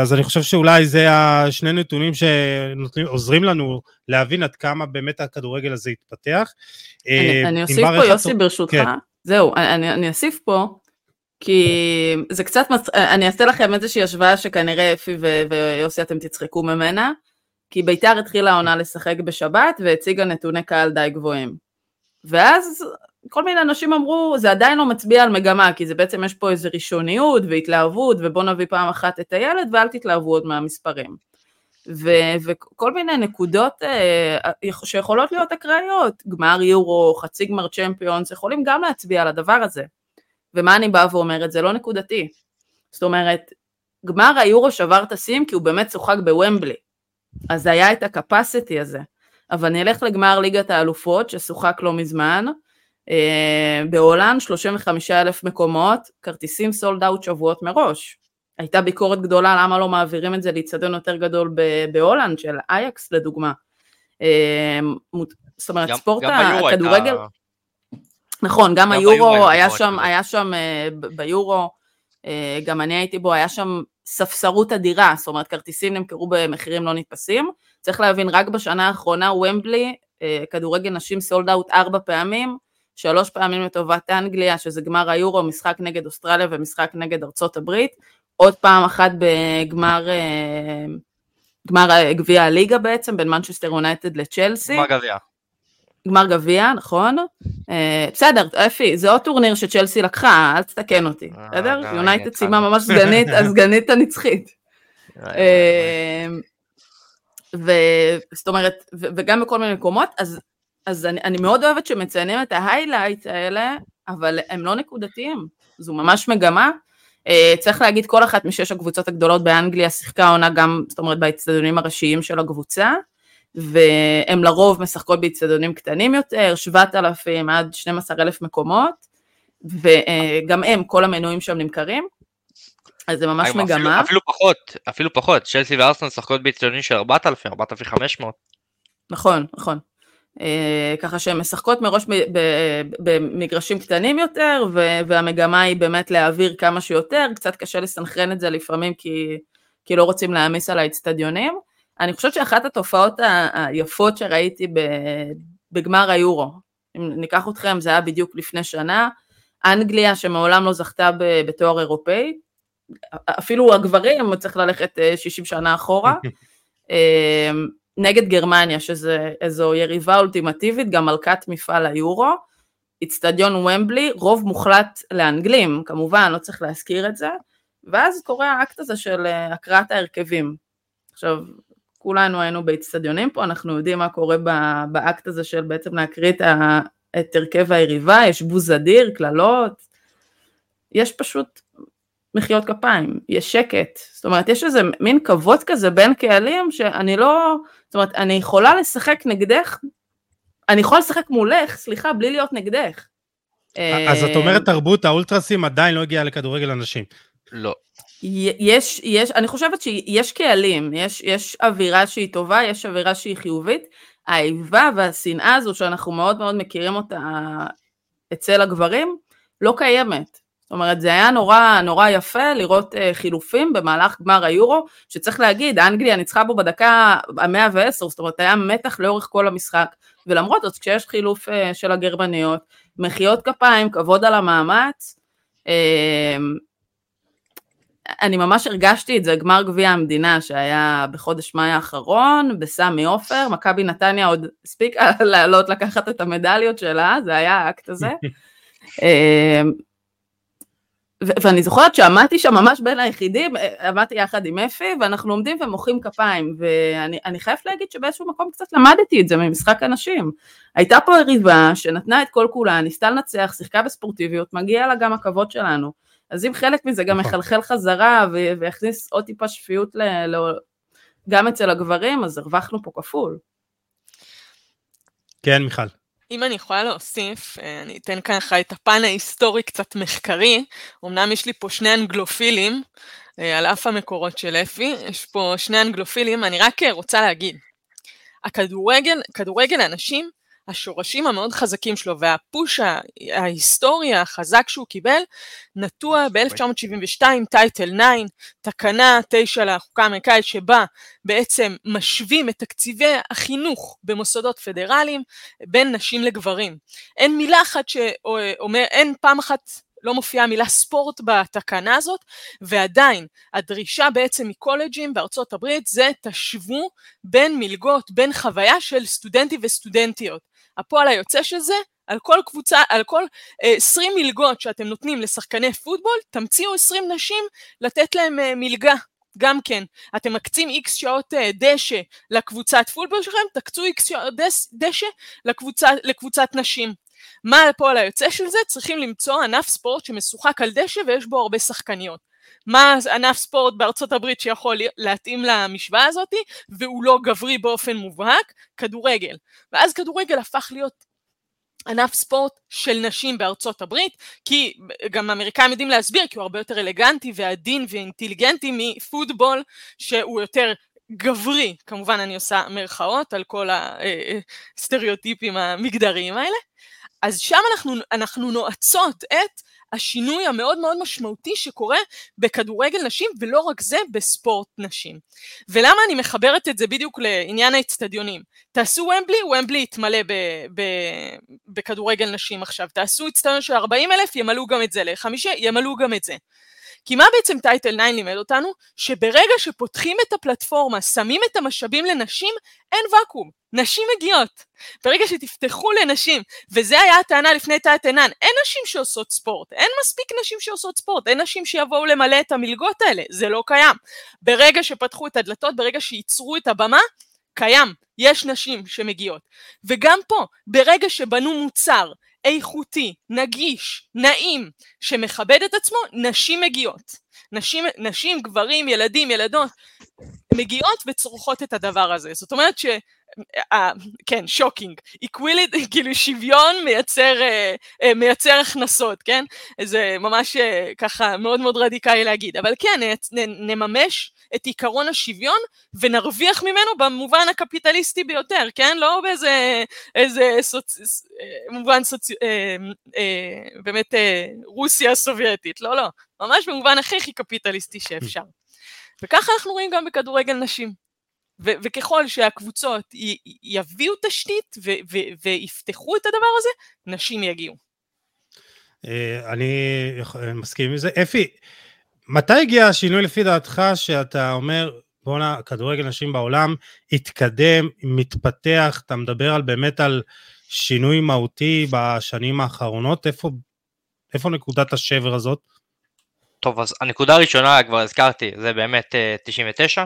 Speaker 1: אז אני חושב שאולי זה השני נתונים שעוזרים לנו להבין עד כמה באמת הכדורגל הזה התפתח.
Speaker 2: אני, אה, אני אוסיף פה, יוסי, ברשותך, כן. זהו, אני, אני אוסיף פה, כי זה קצת, מצ... אני אעשה לכם איזושהי השוואה שכנראה אפי ו... ויוסי אתם תצחקו ממנה, כי ביתר התחילה העונה לשחק בשבת והציגה נתוני קהל די גבוהים. ואז כל מיני אנשים אמרו, זה עדיין לא מצביע על מגמה, כי זה בעצם יש פה איזו ראשוניות והתלהבות, ובוא נביא פעם אחת את הילד ואל תתלהבו עוד מהמספרים. ו- וכל מיני נקודות uh, שיכולות להיות אקראיות, גמר יורו, חצי גמר צ'מפיונס, יכולים גם להצביע על הדבר הזה. ומה אני באה ואומרת? זה לא נקודתי. זאת אומרת, גמר היורו שבר את השיא כי הוא באמת שוחק בוומבלי. אז היה את ה capacity הזה. אבל נלך לגמר ליגת האלופות ששוחק לא מזמן, בהולנד 35 אלף מקומות, כרטיסים sold out שבועות מראש. הייתה ביקורת גדולה למה לא מעבירים את זה לאיצטדיון יותר גדול בהולנד, של אייאקס לדוגמה. אה, זאת אומרת, גם, ספורט גם הכדורגל... הייתה... נכון, גם, גם היורו, היה שם, היה שם אה, ביורו, גם אני הייתי בו, היה שם ספסרות אדירה, זאת אומרת, כרטיסים נמכרו במחירים לא נתפסים. צריך להבין, רק בשנה האחרונה ומבלי, כדורגל נשים סולד אאוט ארבע פעמים, שלוש פעמים לטובת אנגליה, שזה גמר היורו, משחק נגד אוסטרליה ומשחק נגד ארצות הברית, עוד פעם אחת בגמר אה, גמר אה, גביע הליגה בעצם, בין מנצ'סטר יונייטד לצ'לסי.
Speaker 4: גמר גביע.
Speaker 2: גמר גביע, נכון. אה, בסדר, אפי, זה עוד טורניר שצ'לסי לקחה, אל תתקן אותי, בסדר? יונייטד סיימה ממש סגנית, הסגנית הנצחית. וזאת אומרת, וגם בכל מיני מקומות, אז אז אני, אני מאוד אוהבת שמציינים את ה highlight האלה, אבל הם לא נקודתיים, זו ממש מגמה. אה, צריך להגיד, כל אחת משש הקבוצות הגדולות באנגליה שיחקה עונה גם, זאת אומרת, באצטדיונים הראשיים של הקבוצה, והן לרוב משחקות באצטדיונים קטנים יותר, 7,000 עד 12,000 מקומות, וגם הם, כל המנויים שם נמכרים, אז זה ממש מגמה.
Speaker 4: אפילו, אפילו פחות, אפילו פחות, שלסי וארסנל משחקות באצטדיונים של 4,000, 4,500.
Speaker 2: נכון, נכון. אה, ככה שהן משחקות מראש במגרשים קטנים יותר, והמגמה היא באמת להעביר כמה שיותר, קצת קשה לסנכרן את זה לפעמים כי, כי לא רוצים להעמיס על האצטדיונים. אני חושבת שאחת התופעות היפות שראיתי בגמר היורו, אם ניקח אתכם, זה היה בדיוק לפני שנה, אנגליה שמעולם לא זכתה בתואר אירופאי, אפילו הגברים צריך ללכת 60 אה, שנה אחורה, נגד גרמניה, שזה איזו יריבה אולטימטיבית, גם מלכת מפעל היורו, איצטדיון ומבלי, רוב מוחלט לאנגלים, כמובן, לא צריך להזכיר את זה, ואז קורה האקט הזה של אה, הקראת ההרכבים. עכשיו, כולנו היינו באיצטדיונים פה, אנחנו יודעים מה קורה באקט הזה של בעצם להקריא את הרכב היריבה, יש בוז אדיר, קללות, יש פשוט מחיאות כפיים, יש שקט, זאת אומרת יש איזה מין כבוד כזה בין קהלים שאני לא, זאת אומרת אני יכולה לשחק נגדך, אני יכולה לשחק מולך, סליחה, בלי להיות נגדך.
Speaker 1: אז את אומרת תרבות האולטרסים עדיין לא הגיעה לכדורגל אנשים.
Speaker 4: לא.
Speaker 2: יש, יש, אני חושבת שיש קהלים, יש, יש אווירה שהיא טובה, יש אווירה שהיא חיובית, האיבה והשנאה הזו שאנחנו מאוד מאוד מכירים אותה אצל הגברים, לא קיימת. אומרת, זה היה נורא, נורא יפה לראות uh, חילופים במהלך גמר היורו, שצריך להגיד, אנגליה ניצחה בו בדקה המאה ועשר, זאת אומרת, היה מתח לאורך כל המשחק, ולמרות זאת, כשיש חילוף uh, של הגרמניות, מחיאות כפיים, כבוד על המאמץ, uh, אני ממש הרגשתי את זה, גמר גביע המדינה שהיה בחודש מאי האחרון, בסמי עופר, מכבי נתניה עוד הספיקה לעלות לקחת את המדליות שלה, זה היה האקט הזה. ואני זוכרת שעמדתי שם ממש בין היחידים, עמדתי יחד עם אפי, ואנחנו עומדים ומוחאים כפיים, ואני חייבת להגיד שבאיזשהו מקום קצת למדתי את זה ממשחק הנשים. הייתה פה יריבה שנתנה את כל כולה, ניסתה לנצח, שיחקה בספורטיביות, מגיע לה גם הכבוד שלנו. אז אם חלק מזה גם
Speaker 1: נכון.
Speaker 2: מחלחל חזרה ויכניס עוד טיפה שפיות גם אצל הגברים, אז הרווחנו פה כפול.
Speaker 1: כן, מיכל.
Speaker 3: אם אני יכולה להוסיף, אה, אני אתן ככה את הפן ההיסטורי קצת מחקרי, אמנם יש לי פה שני אנגלופילים, אה, על אף המקורות של אפי, יש פה שני אנגלופילים, אני רק רוצה להגיד, הכדורגל, כדורגל הנשים, השורשים המאוד חזקים שלו והפוש ההיסטורי החזק שהוא קיבל נטוע ב-1972 טייטל 9, תקנה 9 לחוקה האמריקאית שבה בעצם משווים את תקציבי החינוך במוסדות פדרליים בין נשים לגברים. אין מילה אחת שאומר, אין פעם אחת לא מופיעה המילה ספורט בתקנה הזאת, ועדיין הדרישה בעצם מקולג'ים בארצות הברית זה תשוו בין מלגות, בין חוויה של סטודנטים וסטודנטיות. הפועל היוצא של זה, על כל קבוצה, על כל אה, 20 מלגות שאתם נותנים לשחקני פוטבול, תמציאו 20 נשים לתת להם אה, מלגה. גם כן, אתם מקצים איקס שעות אה, דשא לקבוצת פוטבול שלכם, תקצו איקס שעות דשא לקבוצה, לקבוצת נשים. מה הפועל היוצא של זה? צריכים למצוא ענף ספורט שמשוחק על דשא ויש בו הרבה שחקניות. מה ענף ספורט בארצות הברית שיכול להתאים למשוואה הזאת, והוא לא גברי באופן מובהק? כדורגל. ואז כדורגל הפך להיות ענף ספורט של נשים בארצות הברית, כי גם האמריקאים יודעים להסביר, כי הוא הרבה יותר אלגנטי ועדין ואינטליגנטי מפוטבול, שהוא יותר גברי, כמובן אני עושה מרכאות על כל הסטריאוטיפים המגדריים האלה, אז שם אנחנו, אנחנו נועצות את השינוי המאוד מאוד משמעותי שקורה בכדורגל נשים, ולא רק זה, בספורט נשים. ולמה אני מחברת את זה בדיוק לעניין האצטדיונים? תעשו ומבלי, ומבלי יתמלא בכדורגל נשים עכשיו. תעשו אצטדיון של 40 אלף, ימלאו גם את זה. לחמישה, ימלאו גם את זה. כי מה בעצם טייטל 9 לימד אותנו? שברגע שפותחים את הפלטפורמה, שמים את המשאבים לנשים, אין ואקום. נשים מגיעות. ברגע שתפתחו לנשים, וזה היה הטענה לפני טייטל 9, אין נשים שעושות ספורט, אין מספיק נשים שעושות ספורט, אין נשים שיבואו למלא את המלגות האלה, זה לא קיים. ברגע שפתחו את הדלתות, ברגע שייצרו את הבמה, קיים, יש נשים שמגיעות. וגם פה, ברגע שבנו מוצר איכותי, נגיש, נעים, שמכבד את עצמו, נשים מגיעות. נשים, נשים, גברים, ילדים, ילדות, מגיעות וצורכות את הדבר הזה. זאת אומרת ש... אה, כן, shocking, equality, כאילו שוויון מייצר, אה, אה, מייצר הכנסות, כן? זה ממש אה, ככה מאוד מאוד רדיקלי להגיד, אבל כן, נ, נממש את עיקרון השוויון ונרוויח ממנו במובן הקפיטליסטי ביותר, כן? לא באיזה איזה סוצ... מובן סוצ... אה, אה, באמת אה, רוסיה הסובייטית, לא, לא, ממש במובן הכי הכי קפיטליסטי שאפשר. וככה אנחנו רואים גם בכדורגל נשים. ו- וככל שהקבוצות י- יביאו תשתית ו- ו- ויפתחו את הדבר הזה, נשים יגיעו.
Speaker 1: אני מסכים עם זה. אפי, מתי הגיע השינוי לפי דעתך שאתה אומר, בואנה, כדורגל נשים בעולם התקדם, מתפתח, אתה מדבר על באמת על שינוי מהותי בשנים האחרונות, איפה, איפה נקודת השבר הזאת?
Speaker 4: טוב, אז הנקודה הראשונה, כבר הזכרתי, זה באמת 99,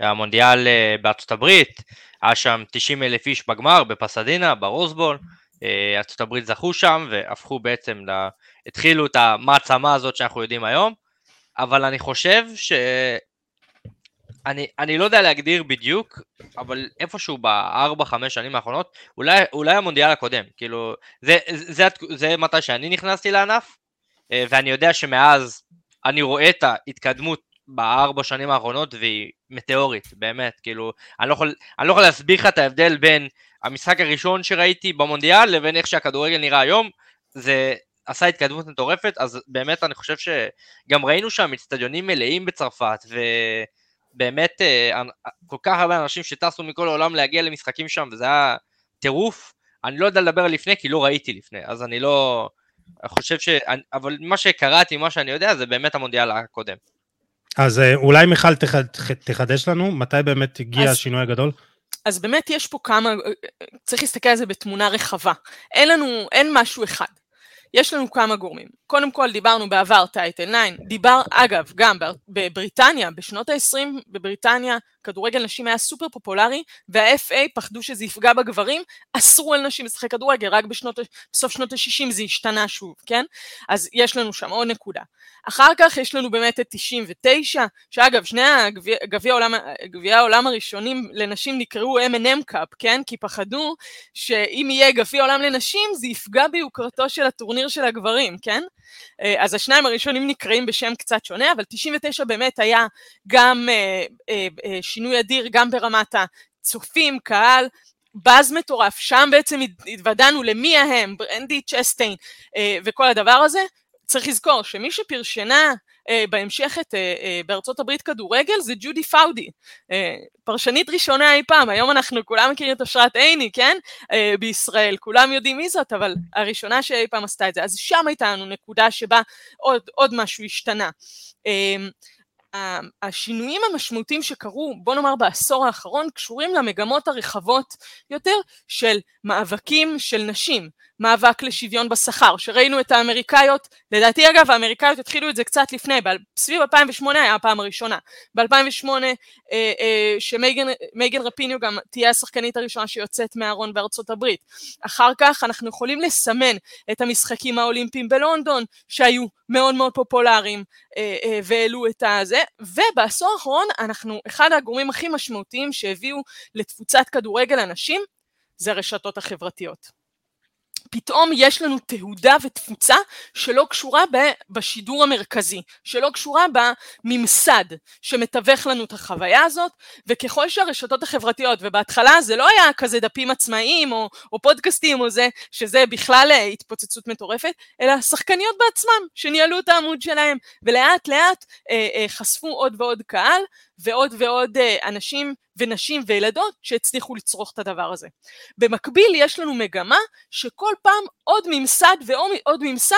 Speaker 4: המונדיאל בארצות הברית, היה שם 90 אלף איש בגמר, בפסדינה, ברוזבול, ארצות הברית זכו שם והפכו בעצם, לה, התחילו את המעצמה הזאת שאנחנו יודעים היום, אבל אני חושב ש... אני, אני לא יודע להגדיר בדיוק, אבל איפשהו בארבע, חמש שנים האחרונות, אולי, אולי המונדיאל הקודם, כאילו, זה, זה, זה, זה מתי שאני נכנסתי לענף, ואני יודע שמאז אני רואה את ההתקדמות בארבע שנים האחרונות והיא מטאורית, באמת, כאילו, אני לא יכול, אני לא יכול להסביר לך את ההבדל בין המשחק הראשון שראיתי במונדיאל לבין איך שהכדורגל נראה היום, זה עשה התקדמות מטורפת, אז באמת אני חושב שגם ראינו שם אצטדיונים מלאים בצרפת, ובאמת אה, כל כך הרבה אנשים שטסו מכל העולם להגיע למשחקים שם, וזה היה טירוף. אני לא יודע לדבר על לפני, כי לא ראיתי לפני, אז אני לא... אני חושב ש... אבל מה שקראתי, מה שאני יודע, זה באמת המונדיאל הקודם.
Speaker 1: אז אה, אולי מיכל תח... תחדש לנו, מתי באמת הגיע אז... השינוי הגדול?
Speaker 3: אז באמת יש פה כמה, צריך להסתכל על זה בתמונה רחבה. אין לנו, אין משהו אחד. יש לנו כמה גורמים. קודם כל דיברנו בעבר טייטל 9, דיבר אגב גם בבריטניה, בשנות ה-20 בבריטניה כדורגל נשים היה סופר פופולרי וה-FA פחדו שזה יפגע בגברים, אסרו על נשים לשחק כדורגל, רק בשנות, בסוף שנות ה-60 זה השתנה שוב, כן? אז יש לנו שם עוד נקודה. אחר כך יש לנו באמת את 99, שאגב שני גביעי העולם, העולם הראשונים לנשים נקראו M&M קאפ, כן? כי פחדו שאם יהיה גביע עולם לנשים זה יפגע ביוקרתו של הטורניר של הגברים, כן? אה, אז השניים הראשונים נקראים בשם קצת שונה, אבל 99 באמת היה גם אה, אה, שינוי אדיר, גם ברמת הצופים, קהל, באז מטורף, שם בעצם התוודענו למי ההם, ברנדי צ'סטיין וכל הדבר הזה. צריך לזכור שמי שפרשנה בהמשך את, אה, אה, בארצות הברית כדורגל זה ג'ודי פאודי, אה, פרשנית ראשונה אי פעם, היום אנחנו כולם מכירים את אשרת עיני, כן? אה, בישראל, כולם יודעים מי זאת, אבל הראשונה שאי פעם עשתה את זה, אז שם הייתה לנו נקודה שבה עוד, עוד משהו השתנה. אה, השינויים המשמעותיים שקרו, בוא נאמר בעשור האחרון, קשורים למגמות הרחבות יותר של מאבקים של נשים. מאבק לשוויון בשכר, שראינו את האמריקאיות, לדעתי אגב האמריקאיות התחילו את זה קצת לפני, סביב 2008 היה הפעם הראשונה, ב-2008 אה, אה, שמייגן רפיניו גם תהיה השחקנית הראשונה שיוצאת מהארון בארצות הברית, אחר כך אנחנו יכולים לסמן את המשחקים האולימפיים בלונדון שהיו מאוד מאוד פופולריים אה, אה, והעלו את הזה, ובעשור האחרון אנחנו, אחד הגורמים הכי משמעותיים שהביאו לתפוצת כדורגל הנשים זה הרשתות החברתיות. פתאום יש לנו תהודה ותפוצה שלא קשורה בשידור המרכזי, שלא קשורה בממסד שמתווך לנו את החוויה הזאת, וככל שהרשתות החברתיות, ובהתחלה זה לא היה כזה דפים עצמאיים או, או פודקאסטים או זה, שזה בכלל אה, התפוצצות מטורפת, אלא שחקניות בעצמם שניהלו את העמוד שלהם, ולאט לאט אה, אה, חשפו עוד ועוד קהל, ועוד ועוד אה, אנשים ונשים וילדות שהצליחו לצרוך את הדבר הזה. במקביל יש לנו מגמה שכל פעם עוד ממסד ועוד ממסד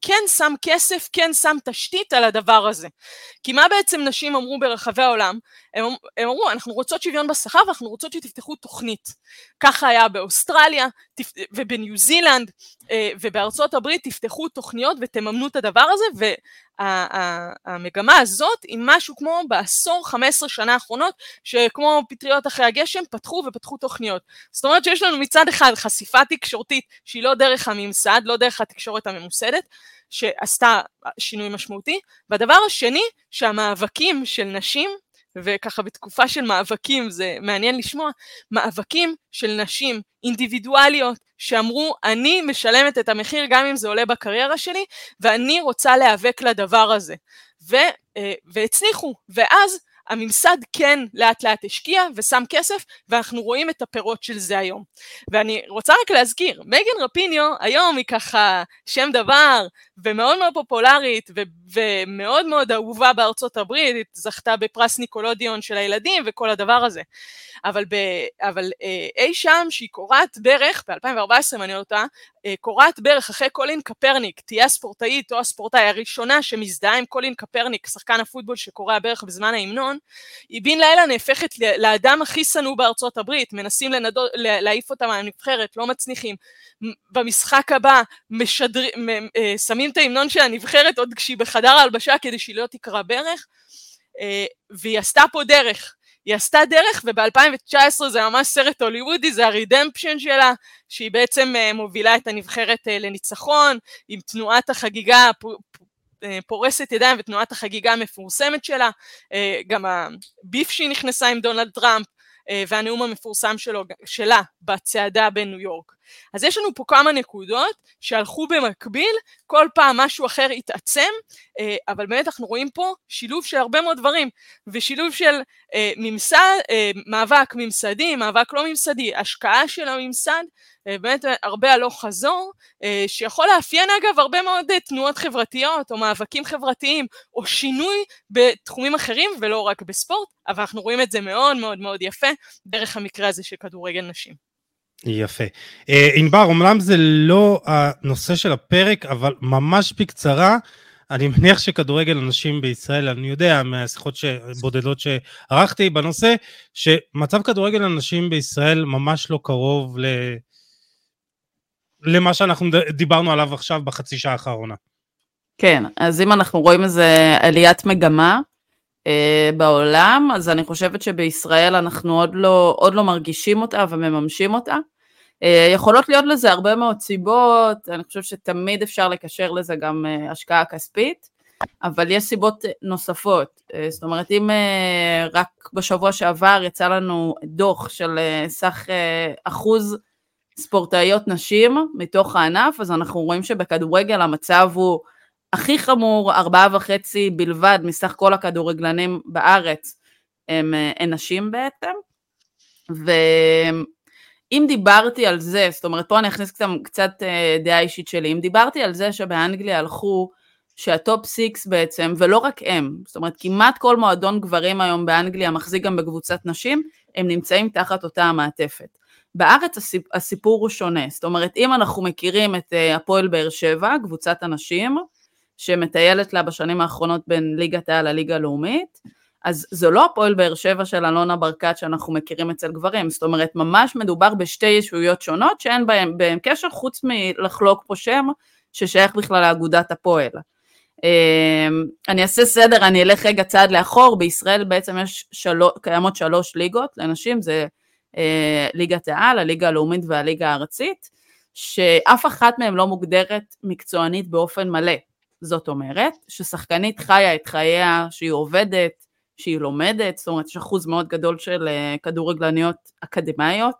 Speaker 3: כן שם כסף, כן שם תשתית על הדבר הזה. כי מה בעצם נשים אמרו ברחבי העולם? הם, הם אמרו, אנחנו רוצות שוויון בשכר ואנחנו רוצות שתפתחו תוכנית. ככה היה באוסטרליה ובניו זילנד אה, ובארצות הברית, תפתחו תוכניות ותממנו את הדבר הזה, והמגמה הזאת היא משהו כמו בעשור, 15 שנה האחרונות, שכמו פטריות אחרי הגשם, פתחו ופתחו תוכניות. זאת אומרת שיש לנו מצד אחד חשיפה תקשורתית שהיא לא דרך הממסד, לא דרך התקשורת הממוסדת, שעשתה שינוי משמעותי, והדבר השני, שהמאבקים של נשים וככה בתקופה של מאבקים, זה מעניין לשמוע, מאבקים של נשים אינדיבידואליות שאמרו, אני משלמת את המחיר גם אם זה עולה בקריירה שלי, ואני רוצה להיאבק לדבר הזה. ו, אה, והצליחו, ואז הממסד כן לאט לאט השקיע ושם כסף ואנחנו רואים את הפירות של זה היום. ואני רוצה רק להזכיר, מייגן רפינו היום היא ככה שם דבר ומאוד מאוד פופולרית ו- ומאוד מאוד אהובה בארצות הברית, היא זכתה בפרס ניקלודיאון של הילדים וכל הדבר הזה. אבל, ב, אבל אה, אי שם שהיא כורעת ברך, ב-2014 אם אני לא טועה, אה, כורעת ברך אחרי קולין קפרניק, תהיה הספורטאית או הספורטאי הראשונה שמזדהה עם קולין קפרניק, שחקן הפוטבול שכורע ברך בזמן ההמנון, היא בן לילה נהפכת לאדם הכי שנוא בארצות הברית, מנסים לנדו, להעיף אותה מהנבחרת, לא מצליחים. במשחק הבא משדר, אה, שמים את ההמנון של הנבחרת עוד כשהיא בחדר ההלבשה כדי שהיא לא תקרע ברך, והיא עשתה פה דרך. היא עשתה דרך וב-2019 זה ממש סרט הוליוודי, זה הרידמפשן שלה, שהיא בעצם uh, מובילה את הנבחרת לניצחון, עם תנועת החגיגה אה, פורסת ידיים ותנועת החגיגה המפורסמת שלה, גם הביף שהיא נכנסה עם דונלד טראמפ, והנאום המפורסם שלו, שלה בצעדה בניו יורק. אז יש לנו פה כמה נקודות שהלכו במקביל, כל פעם משהו אחר התעצם, אה, אבל באמת אנחנו רואים פה שילוב של הרבה מאוד דברים, ושילוב של אה, ממסד, אה, מאבק ממסדי, מאבק לא ממסדי, השקעה של הממסד, באמת הרבה הלוך חזור, שיכול לאפיין אגב הרבה מאוד תנועות חברתיות או מאבקים חברתיים או שינוי בתחומים אחרים ולא רק בספורט, אבל אנחנו רואים את זה מאוד מאוד מאוד יפה דרך המקרה הזה של כדורגל נשים.
Speaker 1: יפה. אה, ענבר, אומנם זה לא הנושא של הפרק, אבל ממש בקצרה, אני מניח שכדורגל אנשים בישראל, אני יודע מהשיחות בודדות שערכתי בנושא, שמצב כדורגל אנשים בישראל ממש לא קרוב ל... למה שאנחנו דיברנו עליו עכשיו בחצי שעה האחרונה.
Speaker 2: כן, אז אם אנחנו רואים איזה עליית מגמה בעולם, אז אני חושבת שבישראל אנחנו עוד לא, עוד לא מרגישים אותה ומממשים אותה. אה, יכולות להיות לזה הרבה מאוד סיבות, אני חושבת שתמיד אפשר לקשר לזה גם אה, השקעה כספית, אבל יש סיבות נוספות. אה, זאת אומרת, אם אה, רק בשבוע שעבר יצא לנו דוח של אה, סך אה, אחוז ספורטאיות נשים מתוך הענף, אז אנחנו רואים שבכדורגל המצב הוא הכי חמור, ארבעה וחצי בלבד מסך כל הכדורגלנים בארץ הם, אה, נשים בעצם. ואם דיברתי על זה, זאת אומרת, פה אני אכניס קצת, קצת אה, דעה אישית שלי, אם דיברתי על זה שבאנגליה הלכו שה top six בעצם, ולא רק הם, זאת אומרת כמעט כל מועדון גברים היום באנגליה מחזיק גם בקבוצת נשים, הם נמצאים תחת אותה המעטפת. בארץ הסיפור הוא שונה, זאת אומרת אם אנחנו מכירים את אה, הפועל באר שבע, קבוצת הנשים, שמטיילת לה בשנים האחרונות בין ליגת העל לליגה הלאומית, אז זו לא הפועל באר שבע של אלונה ברקת שאנחנו מכירים אצל גברים, זאת אומרת ממש מדובר בשתי ישויות שונות שאין בהן, בהן קשר חוץ מלחלוק פה שם ששייך בכלל לאגודת הפועל. אמ, אני אעשה סדר, אני אלך רגע צעד לאחור, בישראל בעצם יש שלוש, קיימות שלוש ליגות לנשים, זה אה, ליגת העל, הליגה הלאומית והליגה הארצית, שאף אחת מהן לא מוגדרת מקצוענית באופן מלא. זאת אומרת ששחקנית חיה את חייה שהיא עובדת, שהיא לומדת, זאת אומרת יש אחוז מאוד גדול של אה, כדורגלניות אקדמאיות,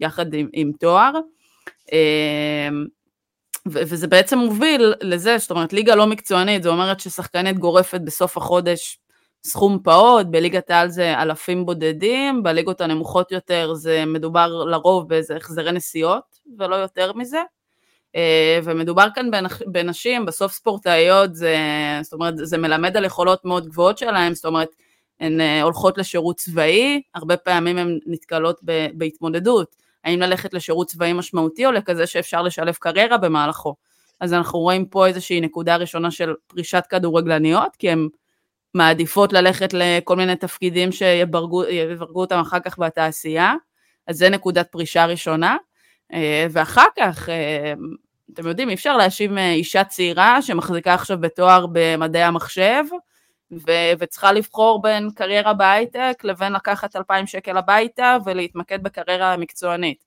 Speaker 2: יחד עם, עם תואר. אמ, וזה בעצם מוביל לזה, זאת אומרת ליגה לא מקצוענית, זה אומרת ששחקנית גורפת בסוף החודש סכום פעוט, בליגת העל זה אלפים בודדים, בליגות הנמוכות יותר זה מדובר לרוב באיזה החזרי נסיעות ולא יותר מזה. אה, ומדובר כאן בנשים, בסוף ספורטאיות, זה, זאת אומרת, זה מלמד על יכולות מאוד גבוהות שלהן, זאת אומרת, הן אה, הולכות לשירות צבאי, הרבה פעמים הן נתקלות בהתמודדות. האם ללכת לשירות צבאי משמעותי או לכזה שאפשר לשלב קריירה במהלכו. אז אנחנו רואים פה איזושהי נקודה ראשונה של פרישת כדורגלניות, כי הן מעדיפות ללכת לכל מיני תפקידים שיברגו אותם אחר כך בתעשייה, אז זה נקודת פרישה ראשונה. אה, ואחר כך, אה, אתם יודעים, אי אפשר להאשים אה, אישה צעירה שמחזיקה עכשיו בתואר במדעי המחשב, ו- וצריכה לבחור בין קריירה בהייטק לבין לקחת 2,000 שקל הביתה ולהתמקד בקריירה המקצוענית.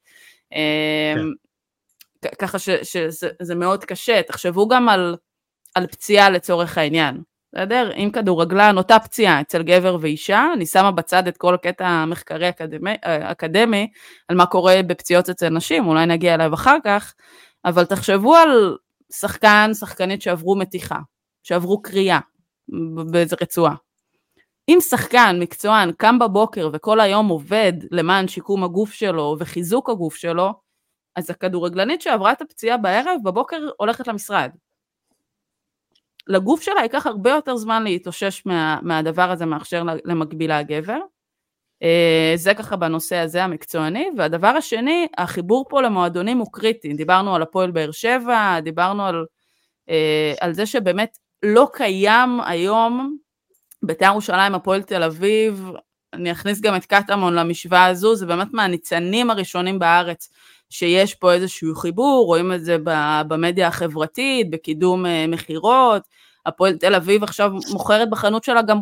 Speaker 2: כן. ככה שזה מאוד קשה, תחשבו גם על, על פציעה לצורך העניין, בסדר? אם כדורגלן, אותה פציעה אצל גבר ואישה, אני שמה בצד את כל הקטע המחקרי אקדמי, אקדמי על מה קורה בפציעות אצל נשים, אולי נגיע אליו אחר כך, אבל תחשבו על שחקן, שחקנית שעברו מתיחה, שעברו קריאה, באיזה רצועה. אם שחקן, מקצוען, קם בבוקר וכל היום עובד למען שיקום הגוף שלו וחיזוק הגוף שלו, אז הכדורגלנית שעברה את הפציעה בערב, בבוקר הולכת למשרד. לגוף שלה ייקח הרבה יותר זמן להתאושש מה, מהדבר הזה מאשר למקבילה הגבר. אה, זה ככה בנושא הזה המקצועני. והדבר השני, החיבור פה למועדונים הוא קריטי. דיברנו על הפועל באר שבע, דיברנו על, אה, על זה שבאמת לא קיים היום בית"ר ירושלים, הפועל תל אביב, אני אכניס גם את קטמון למשוואה הזו, זה באמת מהניצנים הראשונים בארץ שיש פה איזשהו חיבור, רואים את זה במדיה החברתית, בקידום אה, מכירות, הפועל תל אביב עכשיו מוכרת בחנות שלה גם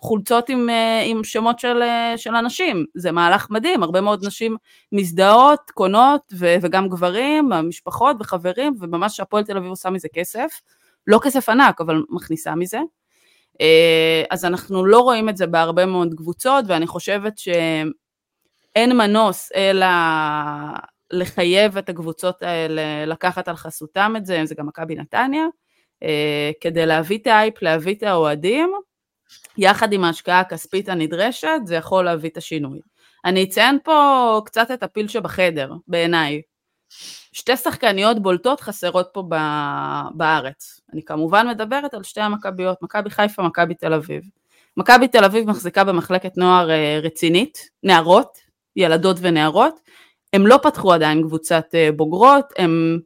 Speaker 2: חולצות עם, אה, עם שמות של, אה, של אנשים, זה מהלך מדהים, הרבה מאוד נשים מזדהות, קונות ו, וגם גברים, משפחות וחברים, וממש הפועל תל אביב עושה מזה כסף. לא כסף ענק, אבל מכניסה מזה. אה, אז אנחנו לא רואים את זה בהרבה מאוד קבוצות, ואני חושבת שאין מנוס אלא לחייב את הקבוצות האלה לקחת על חסותם את זה, אם זה גם מכבי נתניה, כדי להביא את האייפ, להביא את האוהדים, יחד עם ההשקעה הכספית הנדרשת, זה יכול להביא את השינוי. אני אציין פה קצת את הפיל שבחדר, בעיניי. שתי שחקניות בולטות חסרות פה בארץ. אני כמובן מדברת על שתי המכביות, מכבי חיפה, מכבי תל אביב. מכבי תל אביב מחזיקה במחלקת נוער אה, רצינית, נערות, ילדות ונערות, הם לא פתחו עדיין קבוצת אה, בוגרות, הם,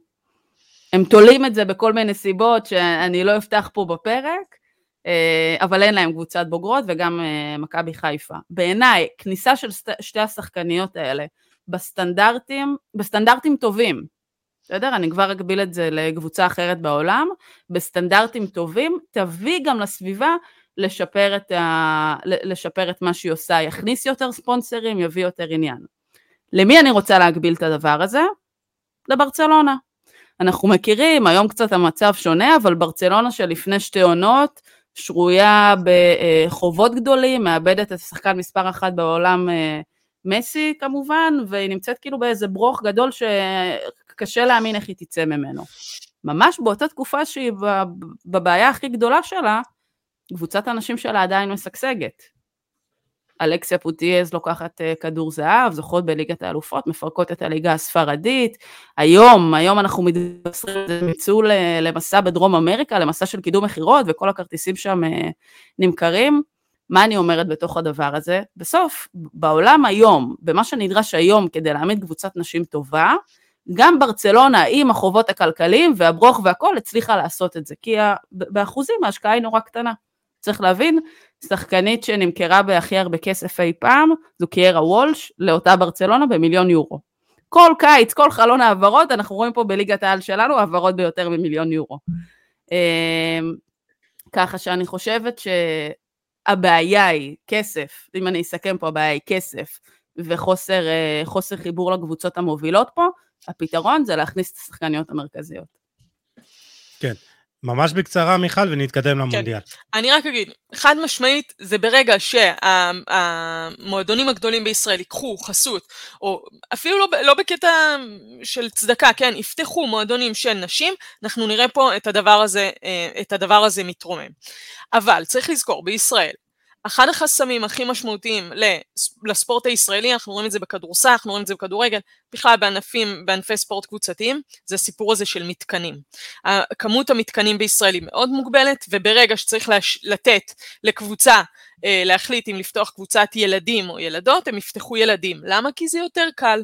Speaker 2: הם תולים את זה בכל מיני סיבות שאני לא אפתח פה בפרק, אה, אבל אין להם קבוצת בוגרות וגם מכבי חיפה. בעיניי, כניסה של שתי השחקניות האלה בסטנדרטים, בסטנדרטים טובים, בסדר? אני כבר אגביל את זה לקבוצה אחרת בעולם, בסטנדרטים טובים, תביא גם לסביבה לשפר את, ה... לשפר את מה שהיא עושה, יכניס יותר ספונסרים, יביא יותר עניין. למי אני רוצה להגביל את הדבר הזה? לברצלונה. אנחנו מכירים, היום קצת המצב שונה, אבל ברצלונה של לפני שתי עונות, שרויה בחובות גדולים, מאבדת את השחקן מספר אחת בעולם, אה, מסי כמובן, והיא נמצאת כאילו באיזה ברוך גדול שקשה להאמין איך היא תצא ממנו. ממש באותה תקופה שהיא בבעיה הכי גדולה שלה, קבוצת הנשים שלה עדיין משגשגת. אלכסיה פוטיאז לוקחת uh, כדור זהב, זוכות בליגת האלופות, מפרקות את הליגה הספרדית. היום, היום אנחנו מתבשרים, הם יצאו למסע בדרום אמריקה, למסע של קידום מכירות, וכל הכרטיסים שם uh, נמכרים. מה אני אומרת בתוך הדבר הזה? בסוף, בעולם היום, במה שנדרש היום כדי להעמיד קבוצת נשים טובה, גם ברצלונה עם החובות הכלכליים והברוך והכל הצליחה לעשות את זה, כי באחוזים ההשקעה היא נורא קטנה. צריך להבין, שחקנית שנמכרה בהכי הרבה כסף אי פעם, זו קיירה וולש, לאותה ברצלונה במיליון יורו. כל קיץ, כל חלון העברות, אנחנו רואים פה בליגת העל שלנו העברות ביותר ממיליון יורו. אמ, ככה שאני חושבת שהבעיה היא כסף, אם אני אסכם פה, הבעיה היא כסף וחוסר אה, חיבור לקבוצות המובילות פה, הפתרון זה להכניס את השחקניות המרכזיות.
Speaker 1: כן. ממש בקצרה, מיכל, ונתקדם כן. למונדיאל.
Speaker 3: כן. אני רק אגיד, חד משמעית, זה ברגע שהמועדונים הגדולים בישראל ייקחו חסות, או אפילו לא, לא בקטע של צדקה, כן, יפתחו מועדונים של נשים, אנחנו נראה פה את הדבר הזה, אה, את הדבר הזה מתרומם. אבל צריך לזכור, בישראל, אחד החסמים הכי משמעותיים לספורט הישראלי, אנחנו רואים את זה בכדורסל, אנחנו רואים את זה בכדורגל, בכלל בענפים, בענפי ספורט קבוצתיים, זה הסיפור הזה של מתקנים. כמות המתקנים בישראל היא מאוד מוגבלת, וברגע שצריך לש... לתת לקבוצה אה, להחליט אם לפתוח קבוצת ילדים או ילדות, הם יפתחו ילדים. למה? כי זה יותר קל.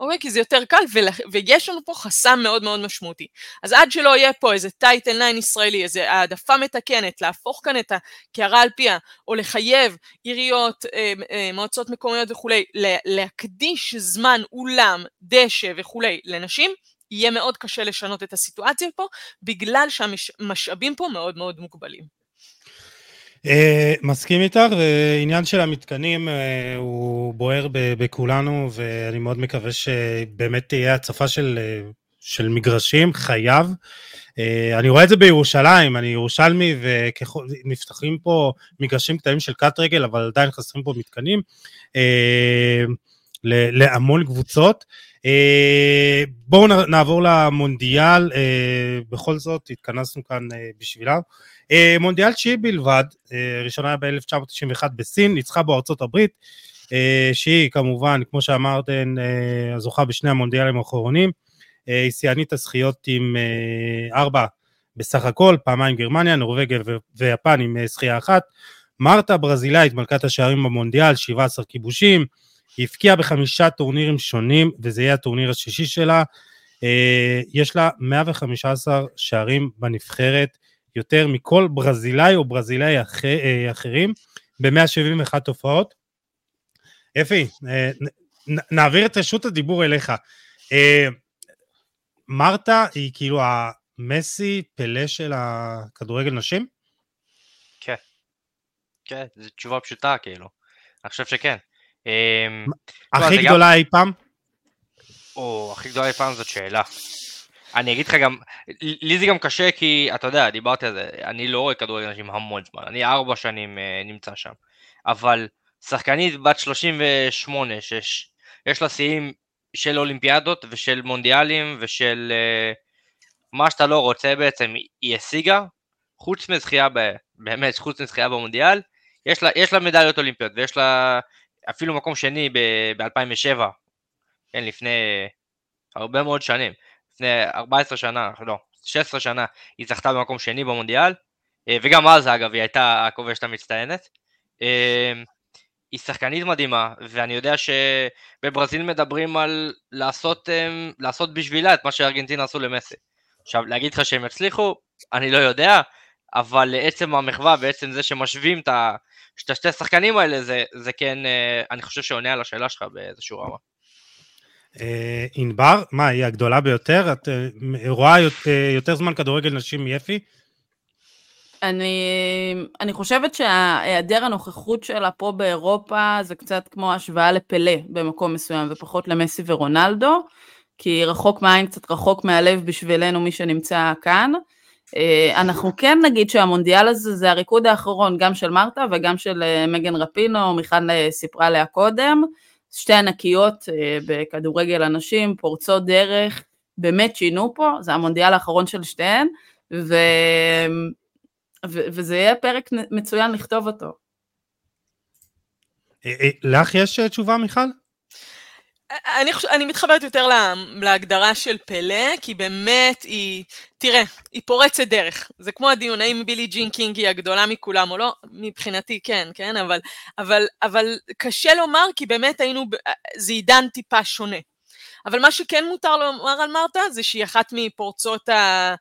Speaker 3: אוקיי? כי זה יותר קל, ול... ויש לנו פה חסם מאוד מאוד משמעותי. אז עד שלא יהיה פה איזה טייטל 9 ישראלי, איזה העדפה מתקנת, להפוך כאן את הקערה על פיה, או לחייב עיריות, אה, אה, מועצות מקומיות וכולי, להקדיש זמן, אולם, דשא וכולי לנשים, יהיה מאוד קשה לשנות את הסיטואציה פה, בגלל שהמשאבים פה מאוד מאוד מוגבלים.
Speaker 1: Uh, מסכים איתך, ועניין של המתקנים uh, הוא בוער בכולנו, ואני מאוד מקווה שבאמת תהיה הצפה של, uh, של מגרשים, חייב. Uh, אני רואה את זה בירושלים, אני ירושלמי, ונפתחים פה מגרשים קטנים של קט רגל, אבל עדיין חסרים פה מתקנים, uh, להמון קבוצות. Uh, בואו נעבור למונדיאל, uh, בכל זאת התכנסנו כאן uh, בשבילם. אה, מונדיאל תשיעי בלבד, אה, ראשונה ב-1991 בסין, ניצחה בו ארצות הברית, אה, שהיא כמובן, כמו שאמרתן, הזוכה בשני המונדיאלים האחרונים, היא שיאנית הזכיות עם ארבע בסך הכל, פעמיים גרמניה, נורבגיה ויפן עם זכייה אחת. מרתה ברזילאית, מלכת השערים במונדיאל, 17 כיבושים, היא הבקיעה בחמישה טורנירים שונים, וזה יהיה הטורניר השישי שלה. יש לה 115 שערים בנבחרת, יותר מכל ברזילאי או ברזילאי אחר, אה, אחרים ב-171 תופעות. אפי, אה, נעביר את רשות הדיבור אליך. אה, מרתה היא כאילו המסי פלא של הכדורגל נשים?
Speaker 4: כן. כן, זו תשובה פשוטה כאילו. אני חושב שכן.
Speaker 1: הכי גדולה אי פעם?
Speaker 4: או, הכי גדולה אי פעם זאת שאלה. אני אגיד לך גם, לי זה גם קשה כי, אתה יודע, דיברתי על זה, אני לא רואה כדורגל נשים המון זמן, אני ארבע שנים uh, נמצא שם, אבל שחקנית בת 38, שיש לה שיאים של אולימפיאדות ושל מונדיאלים ושל uh, מה שאתה לא רוצה בעצם, היא השיגה, חוץ מזכייה, ב, באמת, חוץ מזכייה במונדיאל, יש לה, יש לה מדליות אולימפיות ויש לה אפילו מקום שני ב-2007, כן, לפני הרבה מאוד שנים. לפני 14 שנה, לא, 16 שנה, היא זכתה במקום שני במונדיאל, אה, וגם אז אגב היא הייתה הכובשת המצטיינת. אה, היא שחקנית מדהימה, ואני יודע שבברזיל מדברים על לעשות, אה, לעשות בשבילה את מה שארגנטינה עשו למסי. עכשיו, להגיד לך שהם יצליחו, אני לא יודע, אבל לעצם המחווה ועצם זה שמשווים את השתי השחקנים האלה, זה, זה כן, אני חושב שעונה על השאלה שלך באיזשהו רמה.
Speaker 1: אה, ענבר, מה, היא הגדולה ביותר? את אה, רואה אה, יותר זמן כדורגל נשים מיפי?
Speaker 2: אני, אני חושבת שהיעדר הנוכחות שלה פה באירופה זה קצת כמו השוואה לפלה במקום מסוים ופחות למסי ורונלדו, כי רחוק מהעין קצת רחוק מהלב בשבילנו מי שנמצא כאן. אנחנו כן נגיד שהמונדיאל הזה זה הריקוד האחרון גם של מרתה וגם של מגן רפינו, מיכל סיפרה עליה קודם. שתי ענקיות אה, בכדורגל הנשים, פורצות דרך, באמת שינו פה, זה המונדיאל האחרון של שתיהן, ו... ו... וזה יהיה פרק מצוין לכתוב אותו.
Speaker 1: אה, אה, לך יש תשובה, מיכל?
Speaker 3: אני, אני מתחברת יותר לה, להגדרה של פלא, כי באמת היא, תראה, היא פורצת דרך. זה כמו הדיון, האם בילי ג'ין קינג היא הגדולה מכולם או לא, מבחינתי כן, כן, אבל, אבל, אבל קשה לומר, כי באמת היינו, זה עידן טיפה שונה. אבל מה שכן מותר לומר על מרתה זה שהיא אחת מפורצות ה...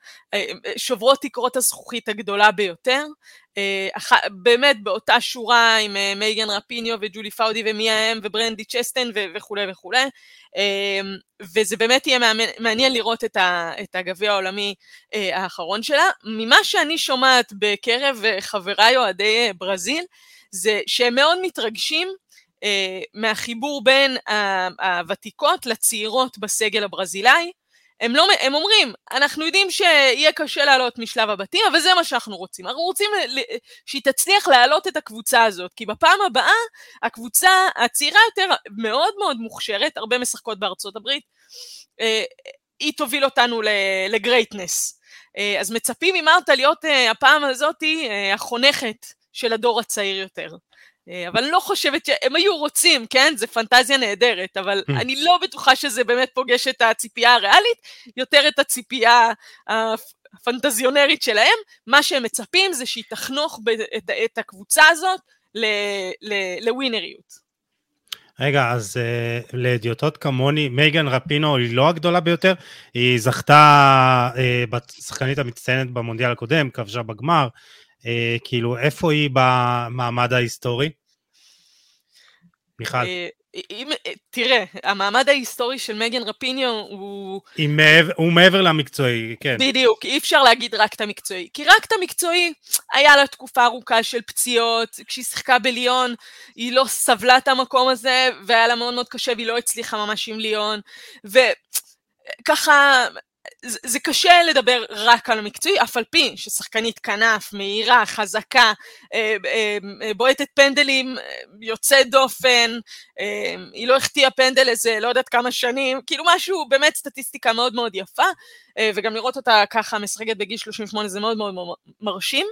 Speaker 3: שוברות תקרות הזכוכית הגדולה ביותר. אח... באמת באותה שורה עם מייגן רפיניו וג'ולי פאודי ומיה אם וברנדי צ'סטן ו... וכולי וכולי. וזה באמת יהיה מעניין לראות את, ה... את הגביע העולמי האחרון שלה. ממה שאני שומעת בקרב חבריי אוהדי ברזיל, זה שהם מאוד מתרגשים אה, מהחיבור בין הוותיקות לצעירות בסגל הברזילאי. הם, לא, הם אומרים, אנחנו יודעים שיהיה קשה לעלות משלב הבתים, אבל זה מה שאנחנו רוצים. אנחנו רוצים שהיא תצליח להעלות את הקבוצה הזאת, כי בפעם הבאה הקבוצה הצעירה יותר מאוד מאוד מוכשרת, הרבה משחקות בארצות הברית, אה, היא תוביל אותנו לגרייטנס. אה, אז מצפים ממרתה להיות הפעם הזאתי החונכת של הדור הצעיר יותר. אה, אבל אני לא חושבת שהם היו רוצים, כן? זה פנטזיה נהדרת, אבל mm. אני לא בטוחה שזה באמת פוגש את הציפייה הריאלית, יותר את הציפייה הפנטזיונרית שלהם. מה שהם מצפים זה שהיא תחנוך את, את הקבוצה הזאת לווינריות.
Speaker 1: רגע, אז uh, לאדיוטות כמוני, מייגן רפינו היא לא הגדולה ביותר, היא זכתה uh, בשחקנית המצטיינת במונדיאל הקודם, כבשה בגמר, uh, כאילו, איפה היא במעמד ההיסטורי? מיכל. אה,
Speaker 3: אם, אה, תראה, המעמד ההיסטורי של מגן רפיניו הוא...
Speaker 1: מעבר, הוא מעבר למקצועי, כן.
Speaker 3: בדיוק, אי אפשר להגיד רק את המקצועי. כי רק את המקצועי, היה לה תקופה ארוכה של פציעות, כשהיא שיחקה בליון, היא לא סבלה את המקום הזה, והיה לה מאוד מאוד קשה, והיא לא הצליחה ממש עם ליון. וככה, זה, זה קשה לדבר רק על המקצועי, אף על פי ששחקנית כנף, מהירה, חזקה, אה, אה, אה, בועטת פנדלים, יוצאת דופן, היא לא החטיאה פנדל איזה לא יודעת כמה שנים, כאילו משהו, באמת סטטיסטיקה מאוד מאוד יפה, וגם לראות אותה ככה משחקת בגיל 38 זה מאוד מאוד מרשים,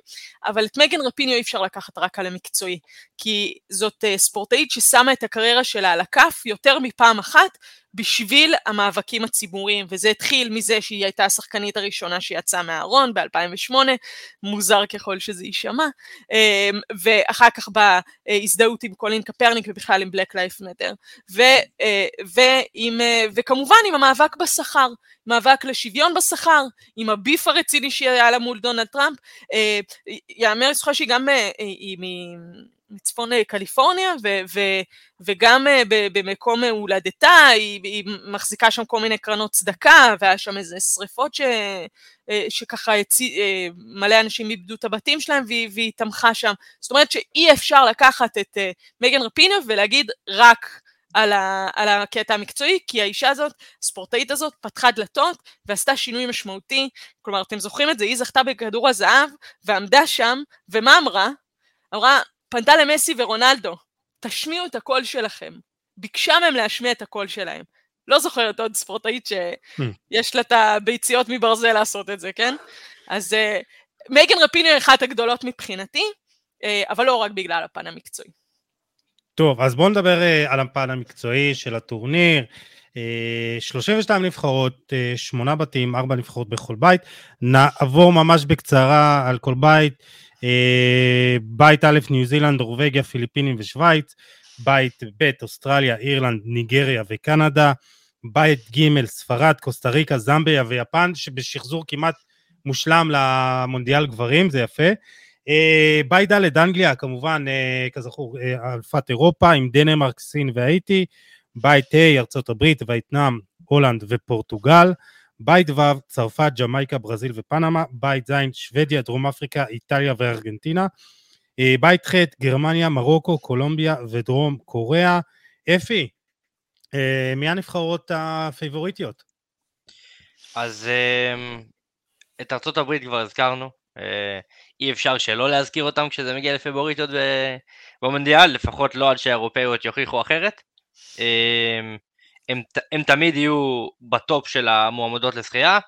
Speaker 3: אבל את מגן רפיניו אי אפשר לקחת רק על המקצועי, כי זאת ספורטאית ששמה את הקריירה שלה על הכף יותר מפעם אחת, בשביל המאבקים הציבוריים, וזה התחיל מזה שהיא הייתה השחקנית הראשונה שיצאה מהארון ב-2008, מוזר ככל שזה יישמע, אמ, ואחר כך בהזדהות עם קולין קפרניק ובכלל עם אה, ועם, אה, וכמובן עם המאבק בשכר, מאבק לשוויון בשכר, עם הביף הרציני שהיה לה מול דונלד טראמפ, אה, יאמר לזכות שהיא גם, היא מצפון אה, קליפורניה, ו- ו- וגם אה, במקום הולדתה, היא, היא מחזיקה שם כל מיני קרנות צדקה, והיה שם איזה שריפות ש- אה, שככה הצי, מלא אנשים איבדו את הבתים שלהם, והיא, והיא תמכה שם. זאת אומרת שאי אפשר לקחת את מגן רפינו ולהגיד רק על, ה, על הקטע המקצועי, כי האישה הזאת, הספורטאית הזאת, פתחה דלתות ועשתה שינוי משמעותי. כלומר, אתם זוכרים את זה, היא זכתה בכדור הזהב ועמדה שם, ומה אמרה? אמרה, פנתה למסי ורונלדו, תשמיעו את הקול שלכם. ביקשה מהם להשמיע את הקול שלהם. לא זוכרת עוד ספורטאית שיש לה את הביציות מברזל לעשות את זה, כן? אז uh, מייגן רפיני היא אחת הגדולות מבחינתי, uh, אבל לא רק בגלל הפן המקצועי.
Speaker 1: טוב, אז בואו נדבר uh, על הפן המקצועי של הטורניר. Uh, 32 נבחרות, uh, 8 בתים, 4 נבחרות בכל בית. נעבור ממש בקצרה על כל בית. אה, בית א', ניו זילנד, נורבגיה, פיליפינים ושווייץ, בית ב', אוסטרליה, אירלנד, ניגריה וקנדה, בית ג', ספרד, קוסטה ריקה, זמביה ויפן, שבשחזור כמעט מושלם למונדיאל גברים, זה יפה. אה, בית ד', אנגליה, כמובן, אה, כזכור, אלפת אירופה, עם דנמרק, סין והאיטי. בית ה' ארצות הברית, וייטנאם, הולנד ופורטוגל, בית ו' צרפת, ג'מייקה, ברזיל ופנמה, בית ז' שוודיה, דרום אפריקה, איטליה וארגנטינה, אה, בית ח' גרמניה, מרוקו, קולומביה ודרום קוריאה. אפי, אה, מי הנבחרות הפייבוריטיות?
Speaker 4: אז אמ, את ארצות הברית כבר הזכרנו, אה, אי אפשר שלא להזכיר אותם כשזה מגיע לפייבוריטיות במונדיאל, לפחות לא עד שהאירופאיות יוכיחו אחרת. אמ, הם, הם תמיד יהיו בטופ של המועמדות לזכייה.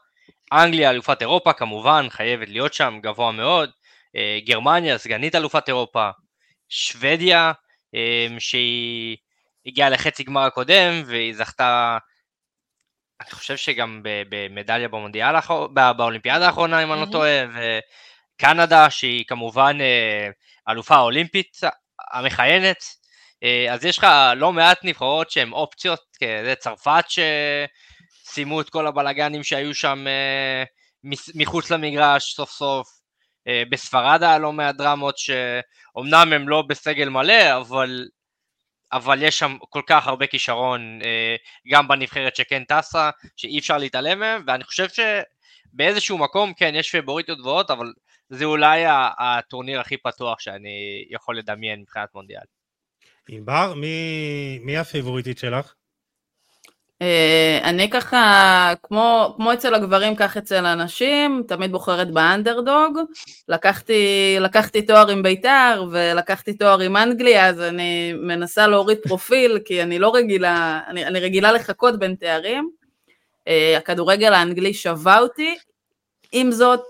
Speaker 4: אנגליה, אלופת אירופה, כמובן, חייבת להיות שם, גבוה מאוד. אה, גרמניה, סגנית אלופת אירופה. שוודיה, אמ, שהיא הגיעה לחצי גמר הקודם, והיא זכתה, אני חושב שגם במדליה במונדיאל, באולימפיאדה האחרונה, אם אני לא טועה, וקנדה, שהיא כמובן אה, אלופה אולימפית המכהנת. אה, אז יש לך לא מעט נבחרות שהן אופציות, זה צרפת שסיימו את כל הבלגנים שהיו שם אה, מחוץ למגרש סוף סוף, בספרד היה לא מעט דרמות שאומנם הם לא בסגל מלא, אבל, אבל יש שם כל כך הרבה כישרון גם בנבחרת שכן טסה, שאי אפשר להתעלם מהם, ואני חושב שבאיזשהו מקום כן יש פייבוריטיות גבוהות, אבל זה אולי הטורניר הכי פתוח שאני יכול לדמיין מבחינת מונדיאל.
Speaker 1: ענבר, מי, מי הפייבוריטית שלך?
Speaker 2: Uh, אני ככה, כמו, כמו אצל הגברים, כך אצל הנשים, תמיד בוחרת באנדרדוג. לקחתי, לקחתי תואר עם בית"ר ולקחתי תואר עם אנגליה, אז אני מנסה להוריד פרופיל, כי אני לא רגילה, אני, אני רגילה לחכות בין תארים. Uh, הכדורגל האנגלי שווה אותי. עם זאת,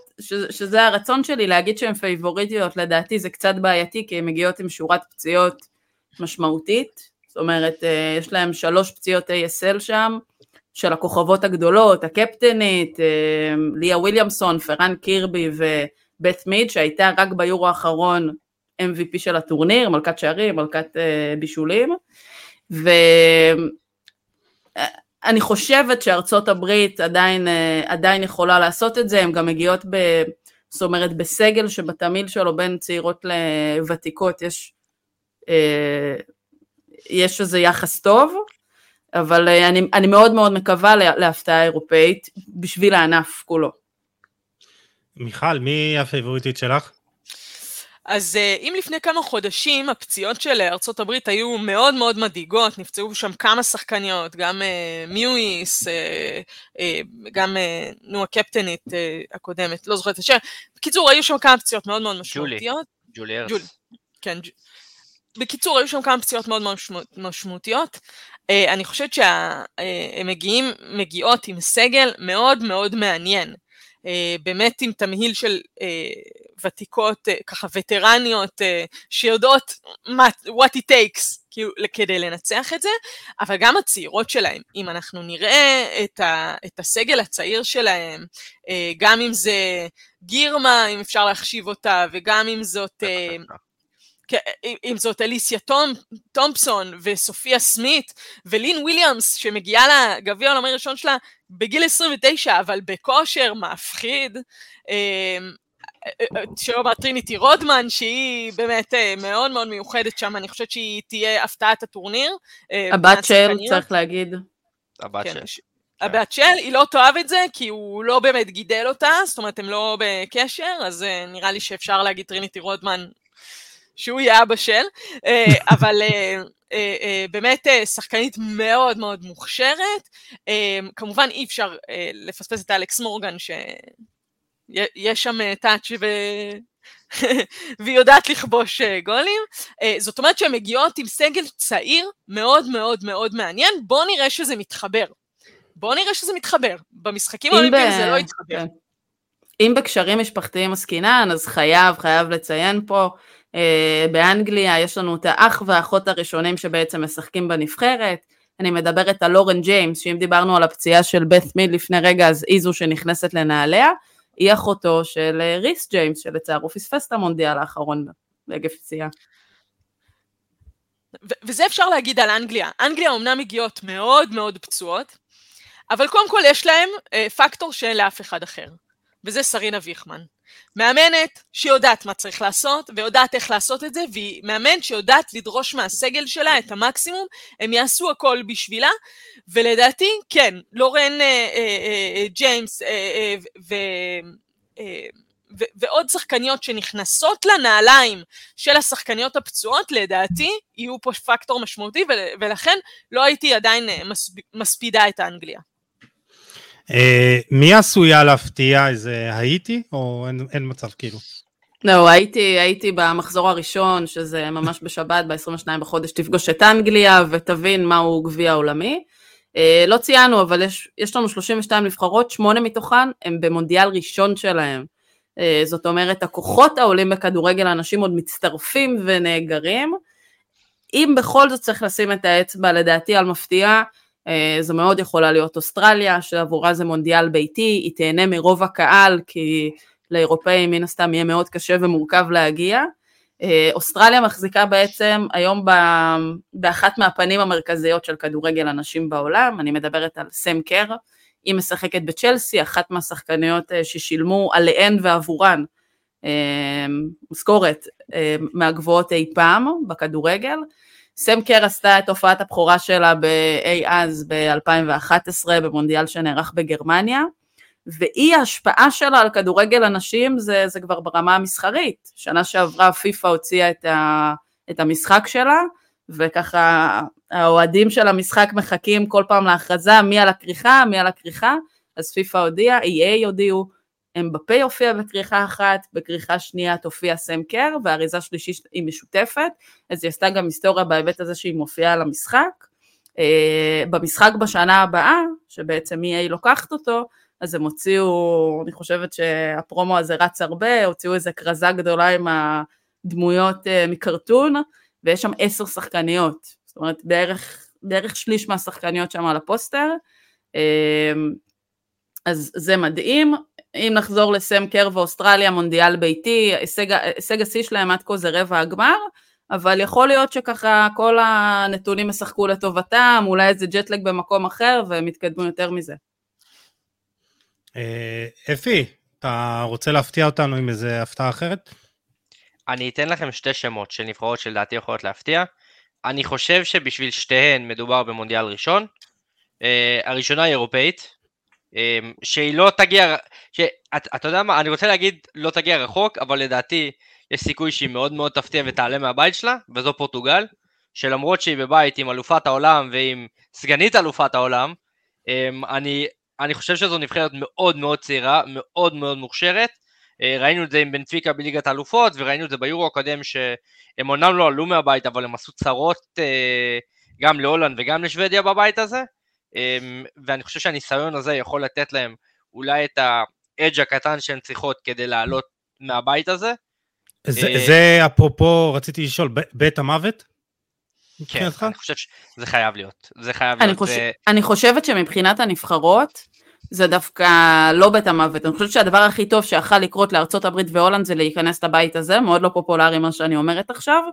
Speaker 2: שזה הרצון שלי להגיד שהן פייבוריטיות, לדעתי זה קצת בעייתי, כי הן מגיעות עם שורת פציעות משמעותית, זאת אומרת, אה, יש להם שלוש פציעות ASL שם, של הכוכבות הגדולות, הקפטנית, אה, ליה וויליאמסון, פרן קירבי ובית מיד, שהייתה רק ביורו האחרון MVP של הטורניר, מלכת שערים, מלכת אה, בישולים, ואני חושבת שארצות הברית עדיין, עדיין יכולה לעשות את זה, הן גם מגיעות ב... זאת אומרת, בסגל שבתמיל שלו בין צעירות לוותיקות יש אה, יש איזה יחס טוב, אבל אה, אני, אני מאוד מאוד מקווה להפתעה אירופאית בשביל הענף כולו.
Speaker 1: מיכל, מי הפייבוריטית שלך?
Speaker 3: אז אה, אם לפני כמה חודשים הפציעות של ארצות הברית היו מאוד מאוד מדאיגות, נפצעו שם כמה שחקניות, גם uh, מיואיס, uh, גם נו הקפטנית הקודמת, לא זוכרת את השם. בקיצור, היו שם כמה פציעות מאוד מאוד משמעותיות.
Speaker 4: ג'ולי, ג'ולי ארס.
Speaker 3: כן, בקיצור, היו שם כמה פציעות מאוד משמעותיות. אה, אני חושבת שהן אה, מגיעות עם סגל מאוד מאוד מעניין. אה, באמת עם תמהיל של ותיקות, ככה וטרניות, שיודעות what it takes כאילו, כדי לנצח את זה, אבל גם הצעירות שלהם, אם אנחנו נראה את, ה, את הסגל הצעיר שלהם, גם אם זה גירמה, אם אפשר להחשיב אותה, וגם אם זאת... אם זאת אליסיה תום, תומפסון וסופיה סמית ולין וויליאמס שמגיעה לגביע העולמי הראשון שלה בגיל 29 אבל בכושר מפחיד אמ, שלא לומר טריניטי רודמן שהיא באמת אה, מאוד מאוד מיוחדת שם אני חושבת שהיא תהיה הפתעת הטורניר.
Speaker 2: אה, הבת של צריך להגיד.
Speaker 4: הבת
Speaker 3: כן,
Speaker 4: של.
Speaker 3: הבת של, היא לא תאהב את זה, כי הוא לא באמת גידל אותה, זאת אומרת, הם לא בקשר, אז אה, נראה לי שאפשר להגיד טריניטי רודמן שהוא יהיה אבא של, אה, אבל אה, אה, באמת שחקנית מאוד מאוד מוכשרת. כמובן אי אפשר לפספס את אלכס מורגן, שיש שם טאץ' ו... והיא יודעת לכבוש גולים. זאת אומרת שהן מגיעות עם סגל צעיר מאוד מאוד מאוד מעניין, בואו נראה שזה מתחבר. בואו נראה שזה מתחבר. במשחקים האולימפיים ב... זה לא יתחבר. כן.
Speaker 2: אם בקשרים משפחתיים עסקינן, אז חייב, חייב לציין פה אה, באנגליה יש לנו את האח והאחות הראשונים שבעצם משחקים בנבחרת. אני מדברת על לורן ג'יימס, שאם דיברנו על הפציעה של בת מיד לפני רגע, אז היא זו שנכנסת לנעליה. היא אחותו של אה, ריס ג'יימס, שלצערו פספס את המונדיאל האחרון בעגב פציעה.
Speaker 3: וזה אפשר להגיד על אנגליה. אנגליה אומנם מגיעות מאוד מאוד פצועות, אבל קודם כל יש להם אה, פקטור שאין לאף אחד אחר, וזה סרינה ויכמן. מאמנת שיודעת מה צריך לעשות, ויודעת איך לעשות את זה, והיא מאמנת שיודעת לדרוש מהסגל שלה את המקסימום, הם יעשו הכל בשבילה, ולדעתי, כן, לורן אה, אה, אה, ג'יימס אה, אה, ו... אה, ו- ועוד שחקניות שנכנסות לנעליים של השחקניות הפצועות, לדעתי, יהיו פה פקטור משמעותי, ול- ולכן לא הייתי עדיין מספ- מספידה את האנגליה.
Speaker 1: אה, מי עשויה להפתיע? איזה הייתי? או אין, אין מצב כאילו?
Speaker 2: לא, הייתי, הייתי במחזור הראשון, שזה ממש בשבת, ב-22 בחודש, תפגוש את אנגליה ותבין מהו גביע עולמי. אה, לא ציינו, אבל יש, יש לנו 32 נבחרות, שמונה מתוכן הם במונדיאל ראשון שלהם. אה, זאת אומרת, הכוחות העולים בכדורגל, האנשים עוד מצטרפים ונאגרים. אם בכל זאת צריך לשים את האצבע, לדעתי, על מפתיע, אה, זו מאוד יכולה להיות אוסטרליה, שעבורה זה מונדיאל ביתי, היא תהנה מרוב הקהל, כי לאירופאים מן הסתם יהיה מאוד קשה ומורכב להגיע. אה, אוסטרליה מחזיקה בעצם היום באחת מהפנים המרכזיות של כדורגל הנשים בעולם, אני מדברת על סם קר, היא משחקת בצ'לסי, אחת מהשחקניות אה, ששילמו עליהן ועבורן משכורת מהגבוהות אי פעם בכדורגל. סם קר עשתה את הופעת הבכורה שלה באי אז ב-2011 במונדיאל שנערך בגרמניה, ואי ההשפעה שלה על כדורגל הנשים זה, זה כבר ברמה המסחרית. שנה שעברה פיפ"א הוציאה את, ה, את המשחק שלה, וככה האוהדים של המשחק מחכים כל פעם להכרזה מי על הכריכה, מי על הכריכה, אז פיפ"א הודיעה, EA הודיעו, אמבפה יופיע בכריכה אחת, בכריכה שנייה תופיע סם קר, והאריזה שלישית היא משותפת, אז היא עשתה גם היסטוריה בהיבט הזה שהיא מופיעה על המשחק. Uh, במשחק בשנה הבאה, שבעצם EA לוקחת אותו, אז הם הוציאו, אני חושבת שהפרומו הזה רץ הרבה, הוציאו איזה כרזה גדולה עם הדמויות uh, מקרטון, ויש שם עשר שחקניות, זאת אומרת בערך, בערך שליש מהשחקניות שם על הפוסטר, uh, אז זה מדהים, אם נחזור לסם קר ואוסטרליה, מונדיאל ביתי, הישג השיא שלהם עד כה זה רבע הגמר, אבל יכול להיות שככה כל הנתונים ישחקו לטובתם, אולי איזה ג'טלג במקום אחר, והם יתקדמו יותר מזה.
Speaker 1: אה, אפי, אתה רוצה להפתיע אותנו עם איזה הפתעה אחרת?
Speaker 4: אני אתן לכם שתי שמות של נבחרות שלדעתי יכולות להפתיע. אני חושב שבשביל שתיהן מדובר במונדיאל ראשון. Uh, הראשונה היא אירופאית, שהיא לא תגיע, אתה את יודע מה, אני רוצה להגיד לא תגיע רחוק, אבל לדעתי יש סיכוי שהיא מאוד מאוד תפתיע ותעלה מהבית שלה, וזו פורטוגל, שלמרות שהיא בבית עם אלופת העולם ועם סגנית אלופת העולם, אמ, אני, אני חושב שזו נבחרת מאוד מאוד צעירה, מאוד מאוד מוכשרת. אה, ראינו את זה עם בנפיקה בליגת האלופות, וראינו את זה ביורו הקודם, שהם אומנם לא עלו מהבית, אבל הם עשו צרות אה, גם להולנד וגם לשוודיה בבית הזה. אמ, ואני חושב שהניסיון הזה יכול לתת להם אולי את האדג' הקטן שהן צריכות כדי לעלות מהבית הזה.
Speaker 1: זה, אה, זה אפרופו, רציתי לשאול, בית המוות?
Speaker 4: כן, אני חושב שזה חייב להיות. זה חייב
Speaker 2: אני
Speaker 4: להיות.
Speaker 2: חושב, זה... אני חושבת שמבחינת הנבחרות, זה דווקא לא בית המוות. אני חושבת שהדבר הכי טוב שיכל לקרות לארצות הברית והולנד זה להיכנס לבית הזה, מאוד לא פופולרי מה שאני אומרת עכשיו,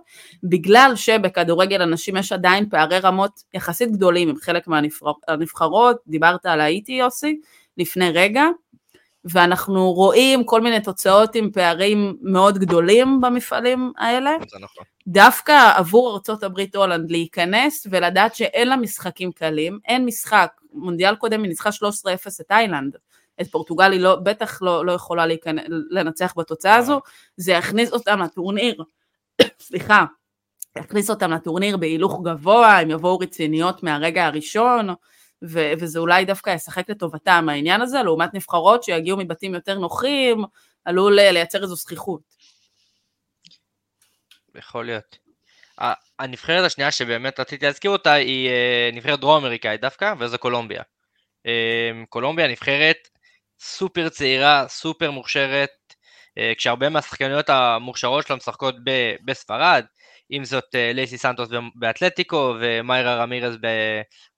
Speaker 2: בגלל שבכדורגל אנשים יש עדיין פערי רמות יחסית גדולים עם חלק מהנבחרות, דיברת על האיטי יוסי לפני רגע, ואנחנו רואים כל מיני תוצאות עם פערים מאוד גדולים במפעלים האלה. זה נכון. דווקא עבור ארצות הברית הולנד להיכנס ולדעת שאין לה משחקים קלים, אין משחק, מונדיאל קודם היא ניצחה 13-0 את איילנד, את פורטוגל היא לא, בטח לא, לא יכולה להיכנס, לנצח בתוצאה הזו, זה יכניס אותם לטורניר, סליחה, יכניס אותם לטורניר בהילוך גבוה, הם יבואו רציניות מהרגע הראשון, ו- וזה אולי דווקא ישחק לטובתם העניין הזה, לעומת נבחרות שיגיעו מבתים יותר נוחים, עלול לייצר איזו זכיחות.
Speaker 4: יכול להיות. הנבחרת השנייה שבאמת רציתי להזכיר אותה היא אה, נבחרת דרום אמריקאית דווקא, וזו קולומביה. אה, קולומביה נבחרת סופר צעירה, סופר מוכשרת, אה, כשהרבה מהשחקניות המוכשרות שלה משחקות בספרד, אם זאת לייסי סנטוס באתלטיקו ומיירה רמירז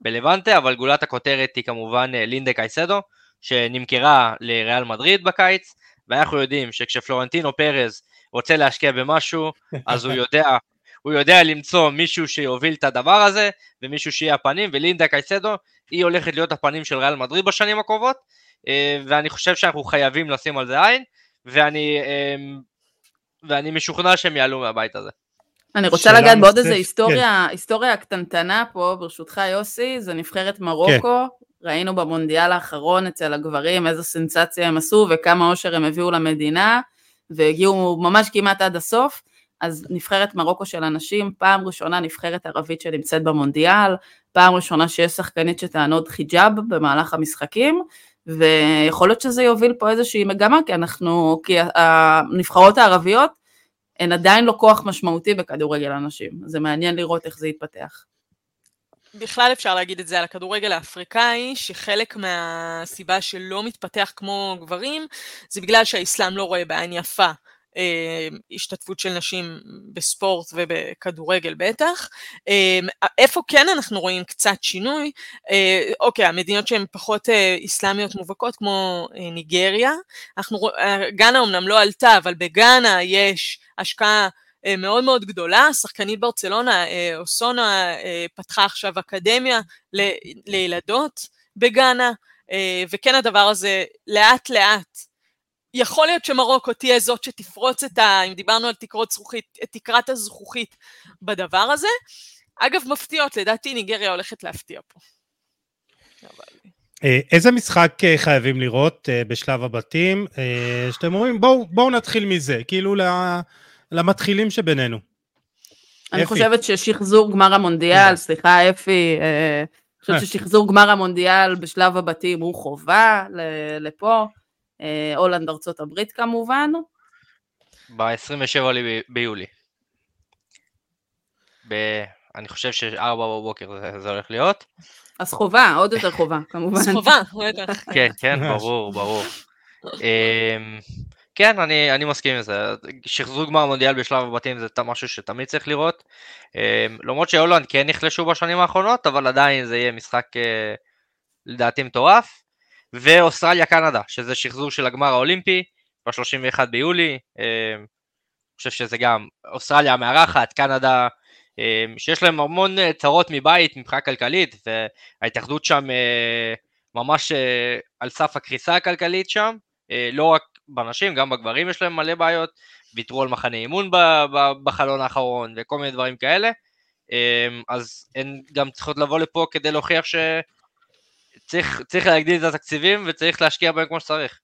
Speaker 4: בלבנטה, אבל גולת הכותרת היא כמובן לינדה קייסדו, שנמכרה לריאל מדריד בקיץ, ואנחנו יודעים שכשפלורנטינו פרז רוצה להשקיע במשהו, אז הוא יודע, הוא יודע למצוא מישהו שיוביל את הדבר הזה, ומישהו שיהיה הפנים, ולינדה קייסדו, היא הולכת להיות הפנים של ריאל מדריד בשנים הקרובות, אה, ואני חושב שאנחנו חייבים לשים על זה עין, ואני, אמ, ואני משוכנע שהם יעלו מהבית הזה.
Speaker 2: אני רוצה לגעת בעוד איזה היסטוריה, כן. היסטוריה קטנטנה פה, ברשותך יוסי, זה נבחרת מרוקו, כן. ראינו במונדיאל האחרון אצל הגברים איזו סנסציה הם עשו וכמה אושר הם הביאו למדינה, והגיעו ממש כמעט עד הסוף. אז נבחרת מרוקו של הנשים, פעם ראשונה נבחרת ערבית שנמצאת במונדיאל, פעם ראשונה שיש שחקנית שתענוד חיג'אב במהלך המשחקים, ויכול להיות שזה יוביל פה איזושהי מגמה, כי אנחנו, כי הנבחרות הערביות הן עדיין לא כוח משמעותי בכדורגל הנשים, זה מעניין לראות איך זה יתפתח.
Speaker 3: בכלל אפשר להגיד את זה על הכדורגל האפריקאי, שחלק מהסיבה שלא מתפתח כמו גברים, זה בגלל שהאסלאם לא רואה בעין יפה השתתפות של נשים בספורט ובכדורגל בטח. אה, איפה כן אנחנו רואים קצת שינוי? אה, אוקיי, המדינות שהן פחות אסלאמיות מובהקות כמו ניגריה, אנחנו, גאנה אמנם לא עלתה, אבל בגאנה יש השקעה מאוד מאוד גדולה, שחקנית ברצלונה, אוסונה, פתחה עכשיו אקדמיה לילדות בגאנה, וכן הדבר הזה לאט לאט יכול להיות שמרוקו תהיה זאת שתפרוץ את ה... אם דיברנו על תקרות זכוכית, את תקרת הזכוכית בדבר הזה. אגב, מפתיעות, לדעתי ניגריה הולכת להפתיע פה.
Speaker 1: אה, איזה משחק אה, חייבים לראות אה, בשלב הבתים? שאתם אומרים, בואו בוא נתחיל מזה, כאילו למתחילים שבינינו.
Speaker 2: אני אפי. חושבת ששחזור גמר המונדיאל, סליחה אפי, אני חושבת ששחזור גמר המונדיאל בשלב הבתים הוא חובה לפה. אה, הולנד ארצות הברית כמובן.
Speaker 4: ב-27 ביולי. ב... אני חושב ש-4 בבוקר זה, זה הולך להיות.
Speaker 2: אז חובה, עוד יותר חובה, כמובן. אז
Speaker 3: חובה,
Speaker 4: כן, כן, ברור, ברור. אמ, כן, אני, אני מסכים עם זה. שחזור גמר מונדיאל בשלב הבתים זה משהו שתמיד צריך לראות. אמ, למרות שהולנד כן נחלשו בשנים האחרונות, אבל עדיין זה יהיה משחק אה, לדעתי מטורף. ואוסטרליה קנדה, שזה שחזור של הגמר האולימפי ב-31 ביולי, אה, אני חושב שזה גם אוסטרליה המארחת, קנדה, אה, שיש להם המון צרות מבית מבחינה כלכלית, וההתאחדות שם אה, ממש על סף הקריסה הכלכלית שם, לא רק בנשים, גם בגברים יש להם מלא בעיות, ויתרו על מחנה אימון בחלון האחרון וכל מיני דברים כאלה, אז הן גם צריכות לבוא לפה כדי להוכיח ש... צריך, צריך להגדיל את התקציבים וצריך להשקיע בהם כמו שצריך.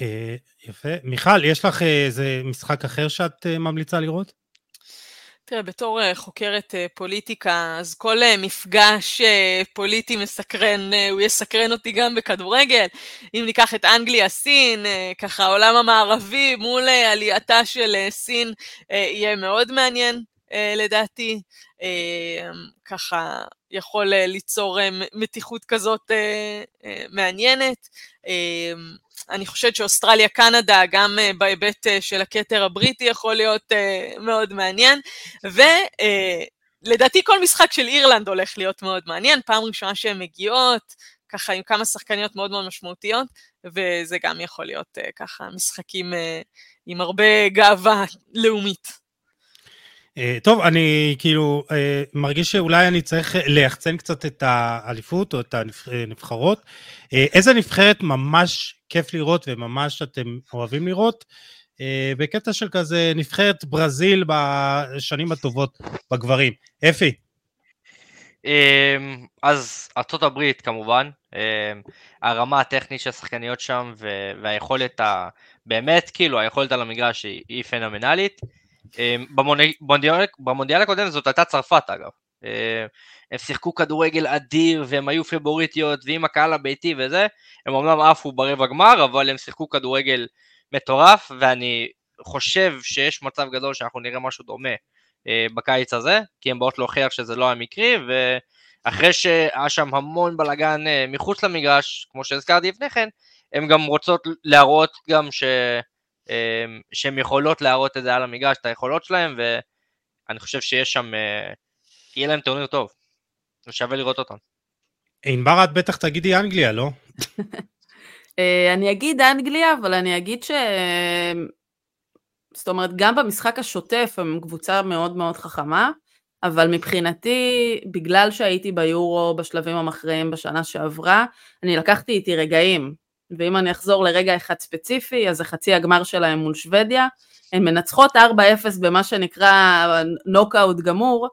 Speaker 1: אה, יפה. מיכל, יש לך אה, איזה משחק אחר שאת אה, ממליצה לראות?
Speaker 3: תראה, בתור חוקרת פוליטיקה, אז כל מפגש פוליטי מסקרן, הוא יסקרן אותי גם בכדורגל. אם ניקח את אנגליה, סין, ככה העולם המערבי מול עלייתה של סין, יהיה מאוד מעניין לדעתי. ככה יכול אה, ליצור אה, מתיחות כזאת אה, מעניינת. אני חושבת שאוסטרליה-קנדה, גם בהיבט של הכתר הבריטי, יכול להיות מאוד מעניין. ולדעתי כל משחק של אירלנד הולך להיות מאוד מעניין, פעם ראשונה שהן מגיעות, ככה עם כמה שחקניות מאוד מאוד משמעותיות, וזה גם יכול להיות ככה משחקים עם הרבה גאווה לאומית.
Speaker 1: אה, טוב, אני כאילו אה, מרגיש שאולי אני צריך ליחצן קצת את האליפות או את הנבחרות. אה, איזה נבחרת ממש כיף לראות וממש אתם אוהבים לראות? בקטע של כזה נבחרת ברזיל בשנים הטובות בגברים. אפי.
Speaker 4: אז ארצות הברית כמובן, הרמה הטכנית של השחקניות שם והיכולת, באמת כאילו היכולת על המגרש היא פנומנלית. אמ, במונדיאל, במונדיאל הקודם זאת הייתה צרפת אגב. אמ, הם שיחקו כדורגל אדיר והם היו פיבוריטיות ועם הקהל הביתי וזה, הם אמנם עפו ברבע גמר אבל הם שיחקו כדורגל מטורף ואני חושב שיש מצב גדול שאנחנו נראה משהו דומה אה, בקיץ הזה, כי הם באות להוכיח שזה לא המקרי ואחרי שהיה שם המון בלאגן אה, מחוץ למגרש, כמו שהזכרתי לפני כן, הם גם רוצות להראות גם ש... אמ, שהן יכולות להראות את זה על המגרש, את היכולות שלהן, ואני חושב שיש שם, אה, יהיה להם טורניר טוב, ושווה לראות אותם.
Speaker 1: ענבר, את בטח תגידי אנגליה, לא?
Speaker 2: אה, אני אגיד אנגליה, אבל אני אגיד ש... זאת אומרת, גם במשחק השוטף הם קבוצה מאוד מאוד חכמה, אבל מבחינתי, בגלל שהייתי ביורו בשלבים המכריעים בשנה שעברה, אני לקחתי איתי רגעים ואם אני אחזור לרגע אחד ספציפי, אז זה חצי הגמר שלהם מול שוודיה, הן מנצחות 4-0 במה שנקרא נוקאוט גמור,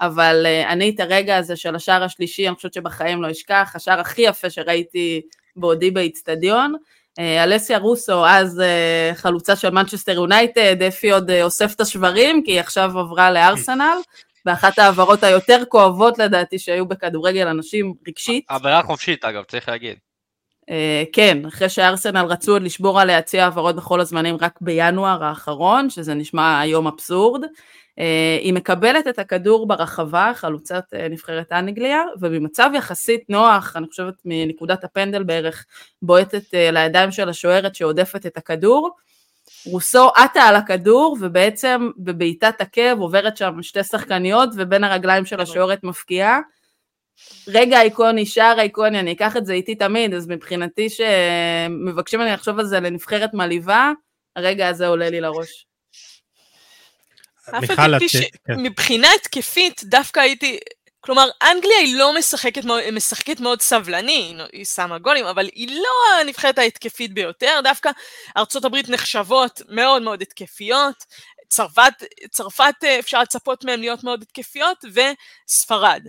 Speaker 2: אבל uh, אני את הרגע הזה של השער השלישי, אני חושבת שבחיים לא אשכח, השער הכי יפה שראיתי בעודי באיצטדיון. Uh, אלסיה רוסו, אז uh, חלוצה של מנצ'סטר יונייטד, אפי עוד אוסף את השברים, כי היא עכשיו עברה לארסנל, ואחת העברות היותר כואבות לדעתי שהיו בכדורגל אנשים רגשית.
Speaker 4: עבירה חופשית אגב, צריך להגיד.
Speaker 2: Uh, כן, אחרי שארסנל רצו עוד לשבור עליה צי העברות בכל הזמנים רק בינואר האחרון, שזה נשמע היום אבסורד. Uh, היא מקבלת את הכדור ברחבה, חלוצת uh, נבחרת אנגליה, ובמצב יחסית נוח, אני חושבת מנקודת הפנדל בערך, בועטת לידיים של השוערת שעודפת את הכדור. רוסו עטה על הכדור, ובעצם בבעיטת עקב עוברת שם שתי שחקניות, ובין הרגליים של השוערת מפקיעה. רגע איקוני, שער איקוני, אני אקח את זה איתי תמיד, אז מבחינתי שמבקשים ממני לחשוב על זה לנבחרת מלאיבה, הרגע הזה עולה לי לראש.
Speaker 3: אף על פי שמבחינה התקפית דווקא הייתי, כלומר אנגליה היא לא משחקת משחקת מאוד סבלני, היא שמה גולים, אבל היא לא הנבחרת ההתקפית ביותר, דווקא ארצות הברית נחשבות מאוד מאוד התקפיות, צרפת, צרפת אפשר לצפות מהן להיות מאוד התקפיות, וספרד.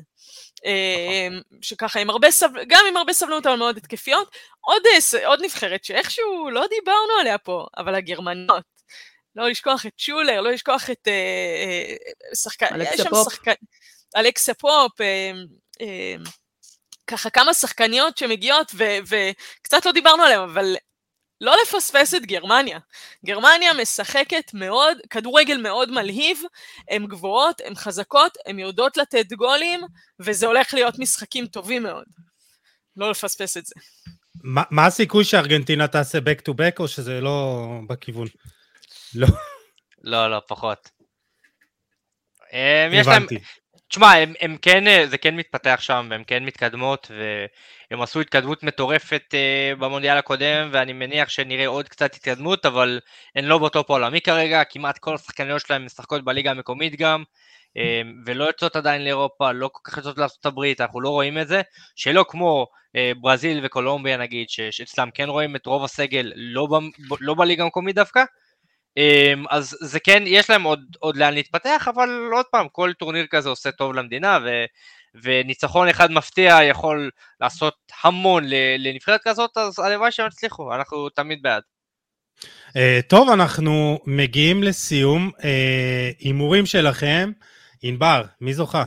Speaker 3: אמ, שככה עם הרבה סבלנות, גם עם הרבה סבלנות אבל מאוד התקפיות. עוד, אה, עוד נבחרת שאיכשהו לא דיברנו עליה פה, אבל הגרמנות. לא לשכוח את שולר, לא לשכוח את אה, אה, שחקן,
Speaker 2: אלכסה פופ. שחקן,
Speaker 3: אלכסה פופ, אה, אה, ככה כמה שחקניות שמגיעות ו, וקצת לא דיברנו עליהן, אבל לא לפספס את גרמניה. גרמניה משחקת מאוד, כדורגל מאוד מלהיב, הן גבוהות, הן חזקות, הן יודעות לתת גולים, וזה הולך להיות משחקים טובים מאוד. לא לפספס את זה.
Speaker 1: ما, מה הסיכוי שארגנטינה תעשה back to back, או שזה לא בכיוון? לא.
Speaker 4: לא, לא, פחות. הבנתי. תשמע, הם, הם כן, אה, זה כן מתפתח שם, והם כן מתקדמות, והם עשו התקדמות מטורפת uh, במונדיאל הקודם, ואני מניח שנראה עוד קצת התקדמות, אבל הן לא בטופ העולמי כרגע, כמעט כל השחקניות שלהם משחקות בליגה המקומית גם, um, ולא יוצאות עדיין לאירופה, לא כל כך יוצאות לארה"ב, אנחנו לא רואים את זה, שלא כמו uh, ברזיל וקולומביה נגיד, שאצלם כן רואים את רוב הסגל לא, ב, לא בליגה המקומית דווקא, אז זה כן, יש להם עוד, עוד לאן להתפתח, אבל עוד פעם, כל טורניר כזה עושה טוב למדינה, ו, וניצחון אחד מפתיע יכול לעשות המון לנבחרת כזאת, אז הלוואי שהם יצליחו, אנחנו תמיד בעד.
Speaker 1: Uh, טוב, אנחנו מגיעים לסיום. אה, הימורים uh, שלכם. ענבר, מי זוכה?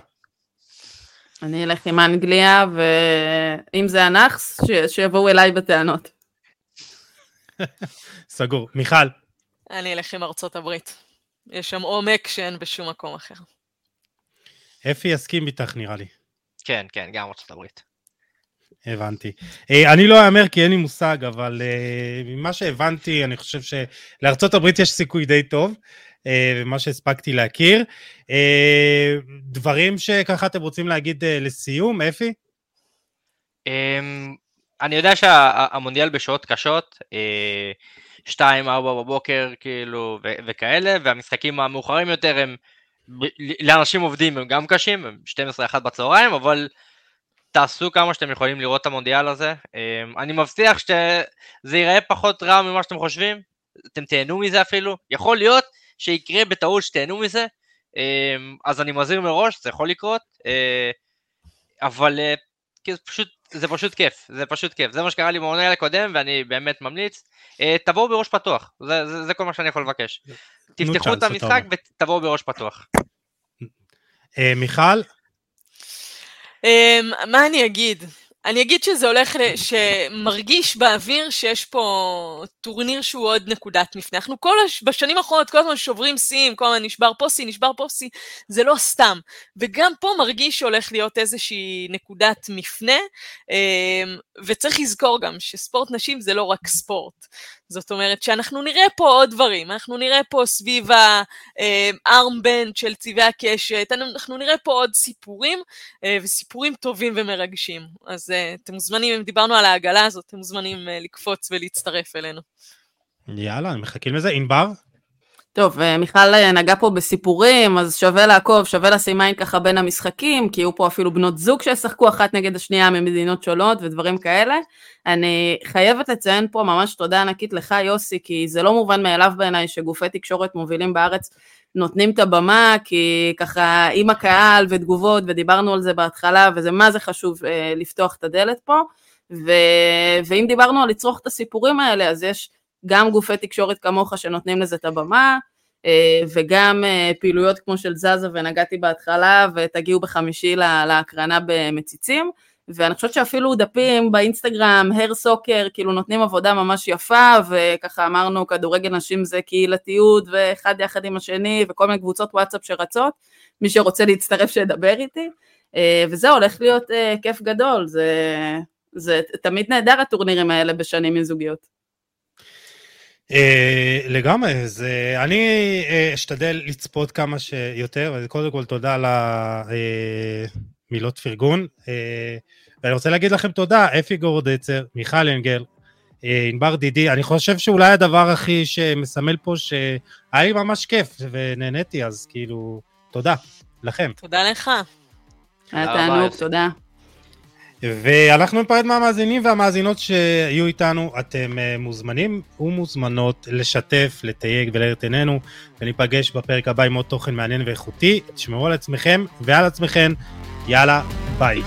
Speaker 2: אני אלך עם אנגליה, ואם זה הנאחס, שיבואו אליי בטענות.
Speaker 1: סגור. מיכל.
Speaker 3: אני אלך עם ארצות הברית. יש שם עומק שאין בשום מקום אחר.
Speaker 1: אפי יסכים איתך נראה לי.
Speaker 4: כן, כן, גם ארצות הברית.
Speaker 1: הבנתי. אה, אני לא אאמר כי אין לי מושג, אבל אה, ממה שהבנתי, אני חושב שלארצות הברית יש סיכוי די טוב, ומה אה, שהספקתי להכיר. דברים שככה אתם רוצים להגיד לסיום, אפי?
Speaker 4: אמ, אני יודע שהמונדיאל בשעות קשות, 2-4 בבוקר כאילו ו- וכאלה, והמשחקים המאוחרים יותר הם לאנשים עובדים הם גם קשים, הם 12-1 בצהריים, אבל תעשו כמה שאתם יכולים לראות את המונדיאל הזה. אמ, אני מבטיח שזה ייראה פחות רע ממה שאתם חושבים, אתם תהנו מזה אפילו, יכול להיות שיקרה בטעות שתהנו מזה, אמ, אז אני מזהיר מראש, זה יכול לקרות, אה, אבל אה, פשוט זה פשוט כיף, זה פשוט כיף, זה מה שקרה לי במונדיאל הקודם ואני באמת ממליץ, אה, תבואו בראש פתוח, זה, זה, זה כל מה שאני יכול לבקש. תפתחו את המשחק ותבואו בראש פתוח.
Speaker 1: אה, מיכל?
Speaker 3: אמ, מה אני אגיד? אני אגיד שזה הולך, שמרגיש באוויר שיש פה טורניר שהוא עוד נקודת מפנה. אנחנו כל הש... בשנים האחרונות כל הזמן שוברים שיאים, כל הזמן נשבר פה שיא, נשבר פה שיא, זה לא סתם. וגם פה מרגיש שהולך להיות איזושהי נקודת מפנה, אמ, וצריך לזכור גם שספורט נשים זה לא רק ספורט. זאת אומרת שאנחנו נראה פה עוד דברים, אנחנו נראה פה סביב הארמבנד אמ, של צבעי הקשת, אנחנו נראה פה עוד סיפורים, אה, וסיפורים טובים ומרגשים. אז אה, אתם מוזמנים, אם דיברנו על העגלה הזאת, אתם מוזמנים אה, לקפוץ ולהצטרף אלינו.
Speaker 1: יאללה, אני מחכים לזה. ענבר?
Speaker 2: טוב, אה, מיכל אה, נגע פה בסיפורים, אז שווה לעקוב, שווה לשים עין ככה בין המשחקים, כי יהיו פה אפילו בנות זוג שישחקו אחת נגד השנייה ממדינות שונות ודברים כאלה. אני חייבת לציין פה ממש תודה ענקית לך יוסי, כי זה לא מובן מאליו בעיניי שגופי תקשורת מובילים בארץ נותנים את הבמה, כי ככה עם הקהל ותגובות, ודיברנו על זה בהתחלה, וזה מה זה חשוב אה, לפתוח את הדלת פה. ו... ואם דיברנו על לצרוך את הסיפורים האלה, אז יש גם גופי תקשורת כמוך שנותנים לזה את הבמה, אה, וגם אה, פעילויות כמו של זזה ונגעתי בהתחלה, ותגיעו בחמישי להקרנה במציצים. ואני חושבת שאפילו דפים באינסטגרם, הר סוקר, כאילו נותנים עבודה ממש יפה, וככה אמרנו, כדורגל נשים זה קהילתיות, ואחד יחד עם השני, וכל מיני קבוצות וואטסאפ שרצות, מי שרוצה להצטרף שידבר איתי, אה, וזה הולך להיות כיף גדול, זה, זה תמיד נהדר הטורנירים האלה בשנים עם זוגיות.
Speaker 1: Uh, לגמרי, זה, אני uh, אשתדל לצפות כמה שיותר, קודם כל תודה על המילות uh, פרגון, uh, ואני רוצה להגיד לכם תודה, אפי גורדצר, מיכל אנגל, uh, ענבר דידי, אני חושב שאולי הדבר הכי שמסמל פה שהיה לי ממש כיף ונהניתי, אז כאילו, תודה לכם.
Speaker 3: תודה לך.
Speaker 2: היה תענוג, תודה.
Speaker 1: ואנחנו ניפרד מהמאזינים והמאזינות שיהיו איתנו, אתם אה, מוזמנים ומוזמנות לשתף, לתייג ולהאיר את עינינו, וניפגש בפרק הבא עם עוד תוכן מעניין ואיכותי. תשמרו על עצמכם ועל עצמכם, יאללה, ביי.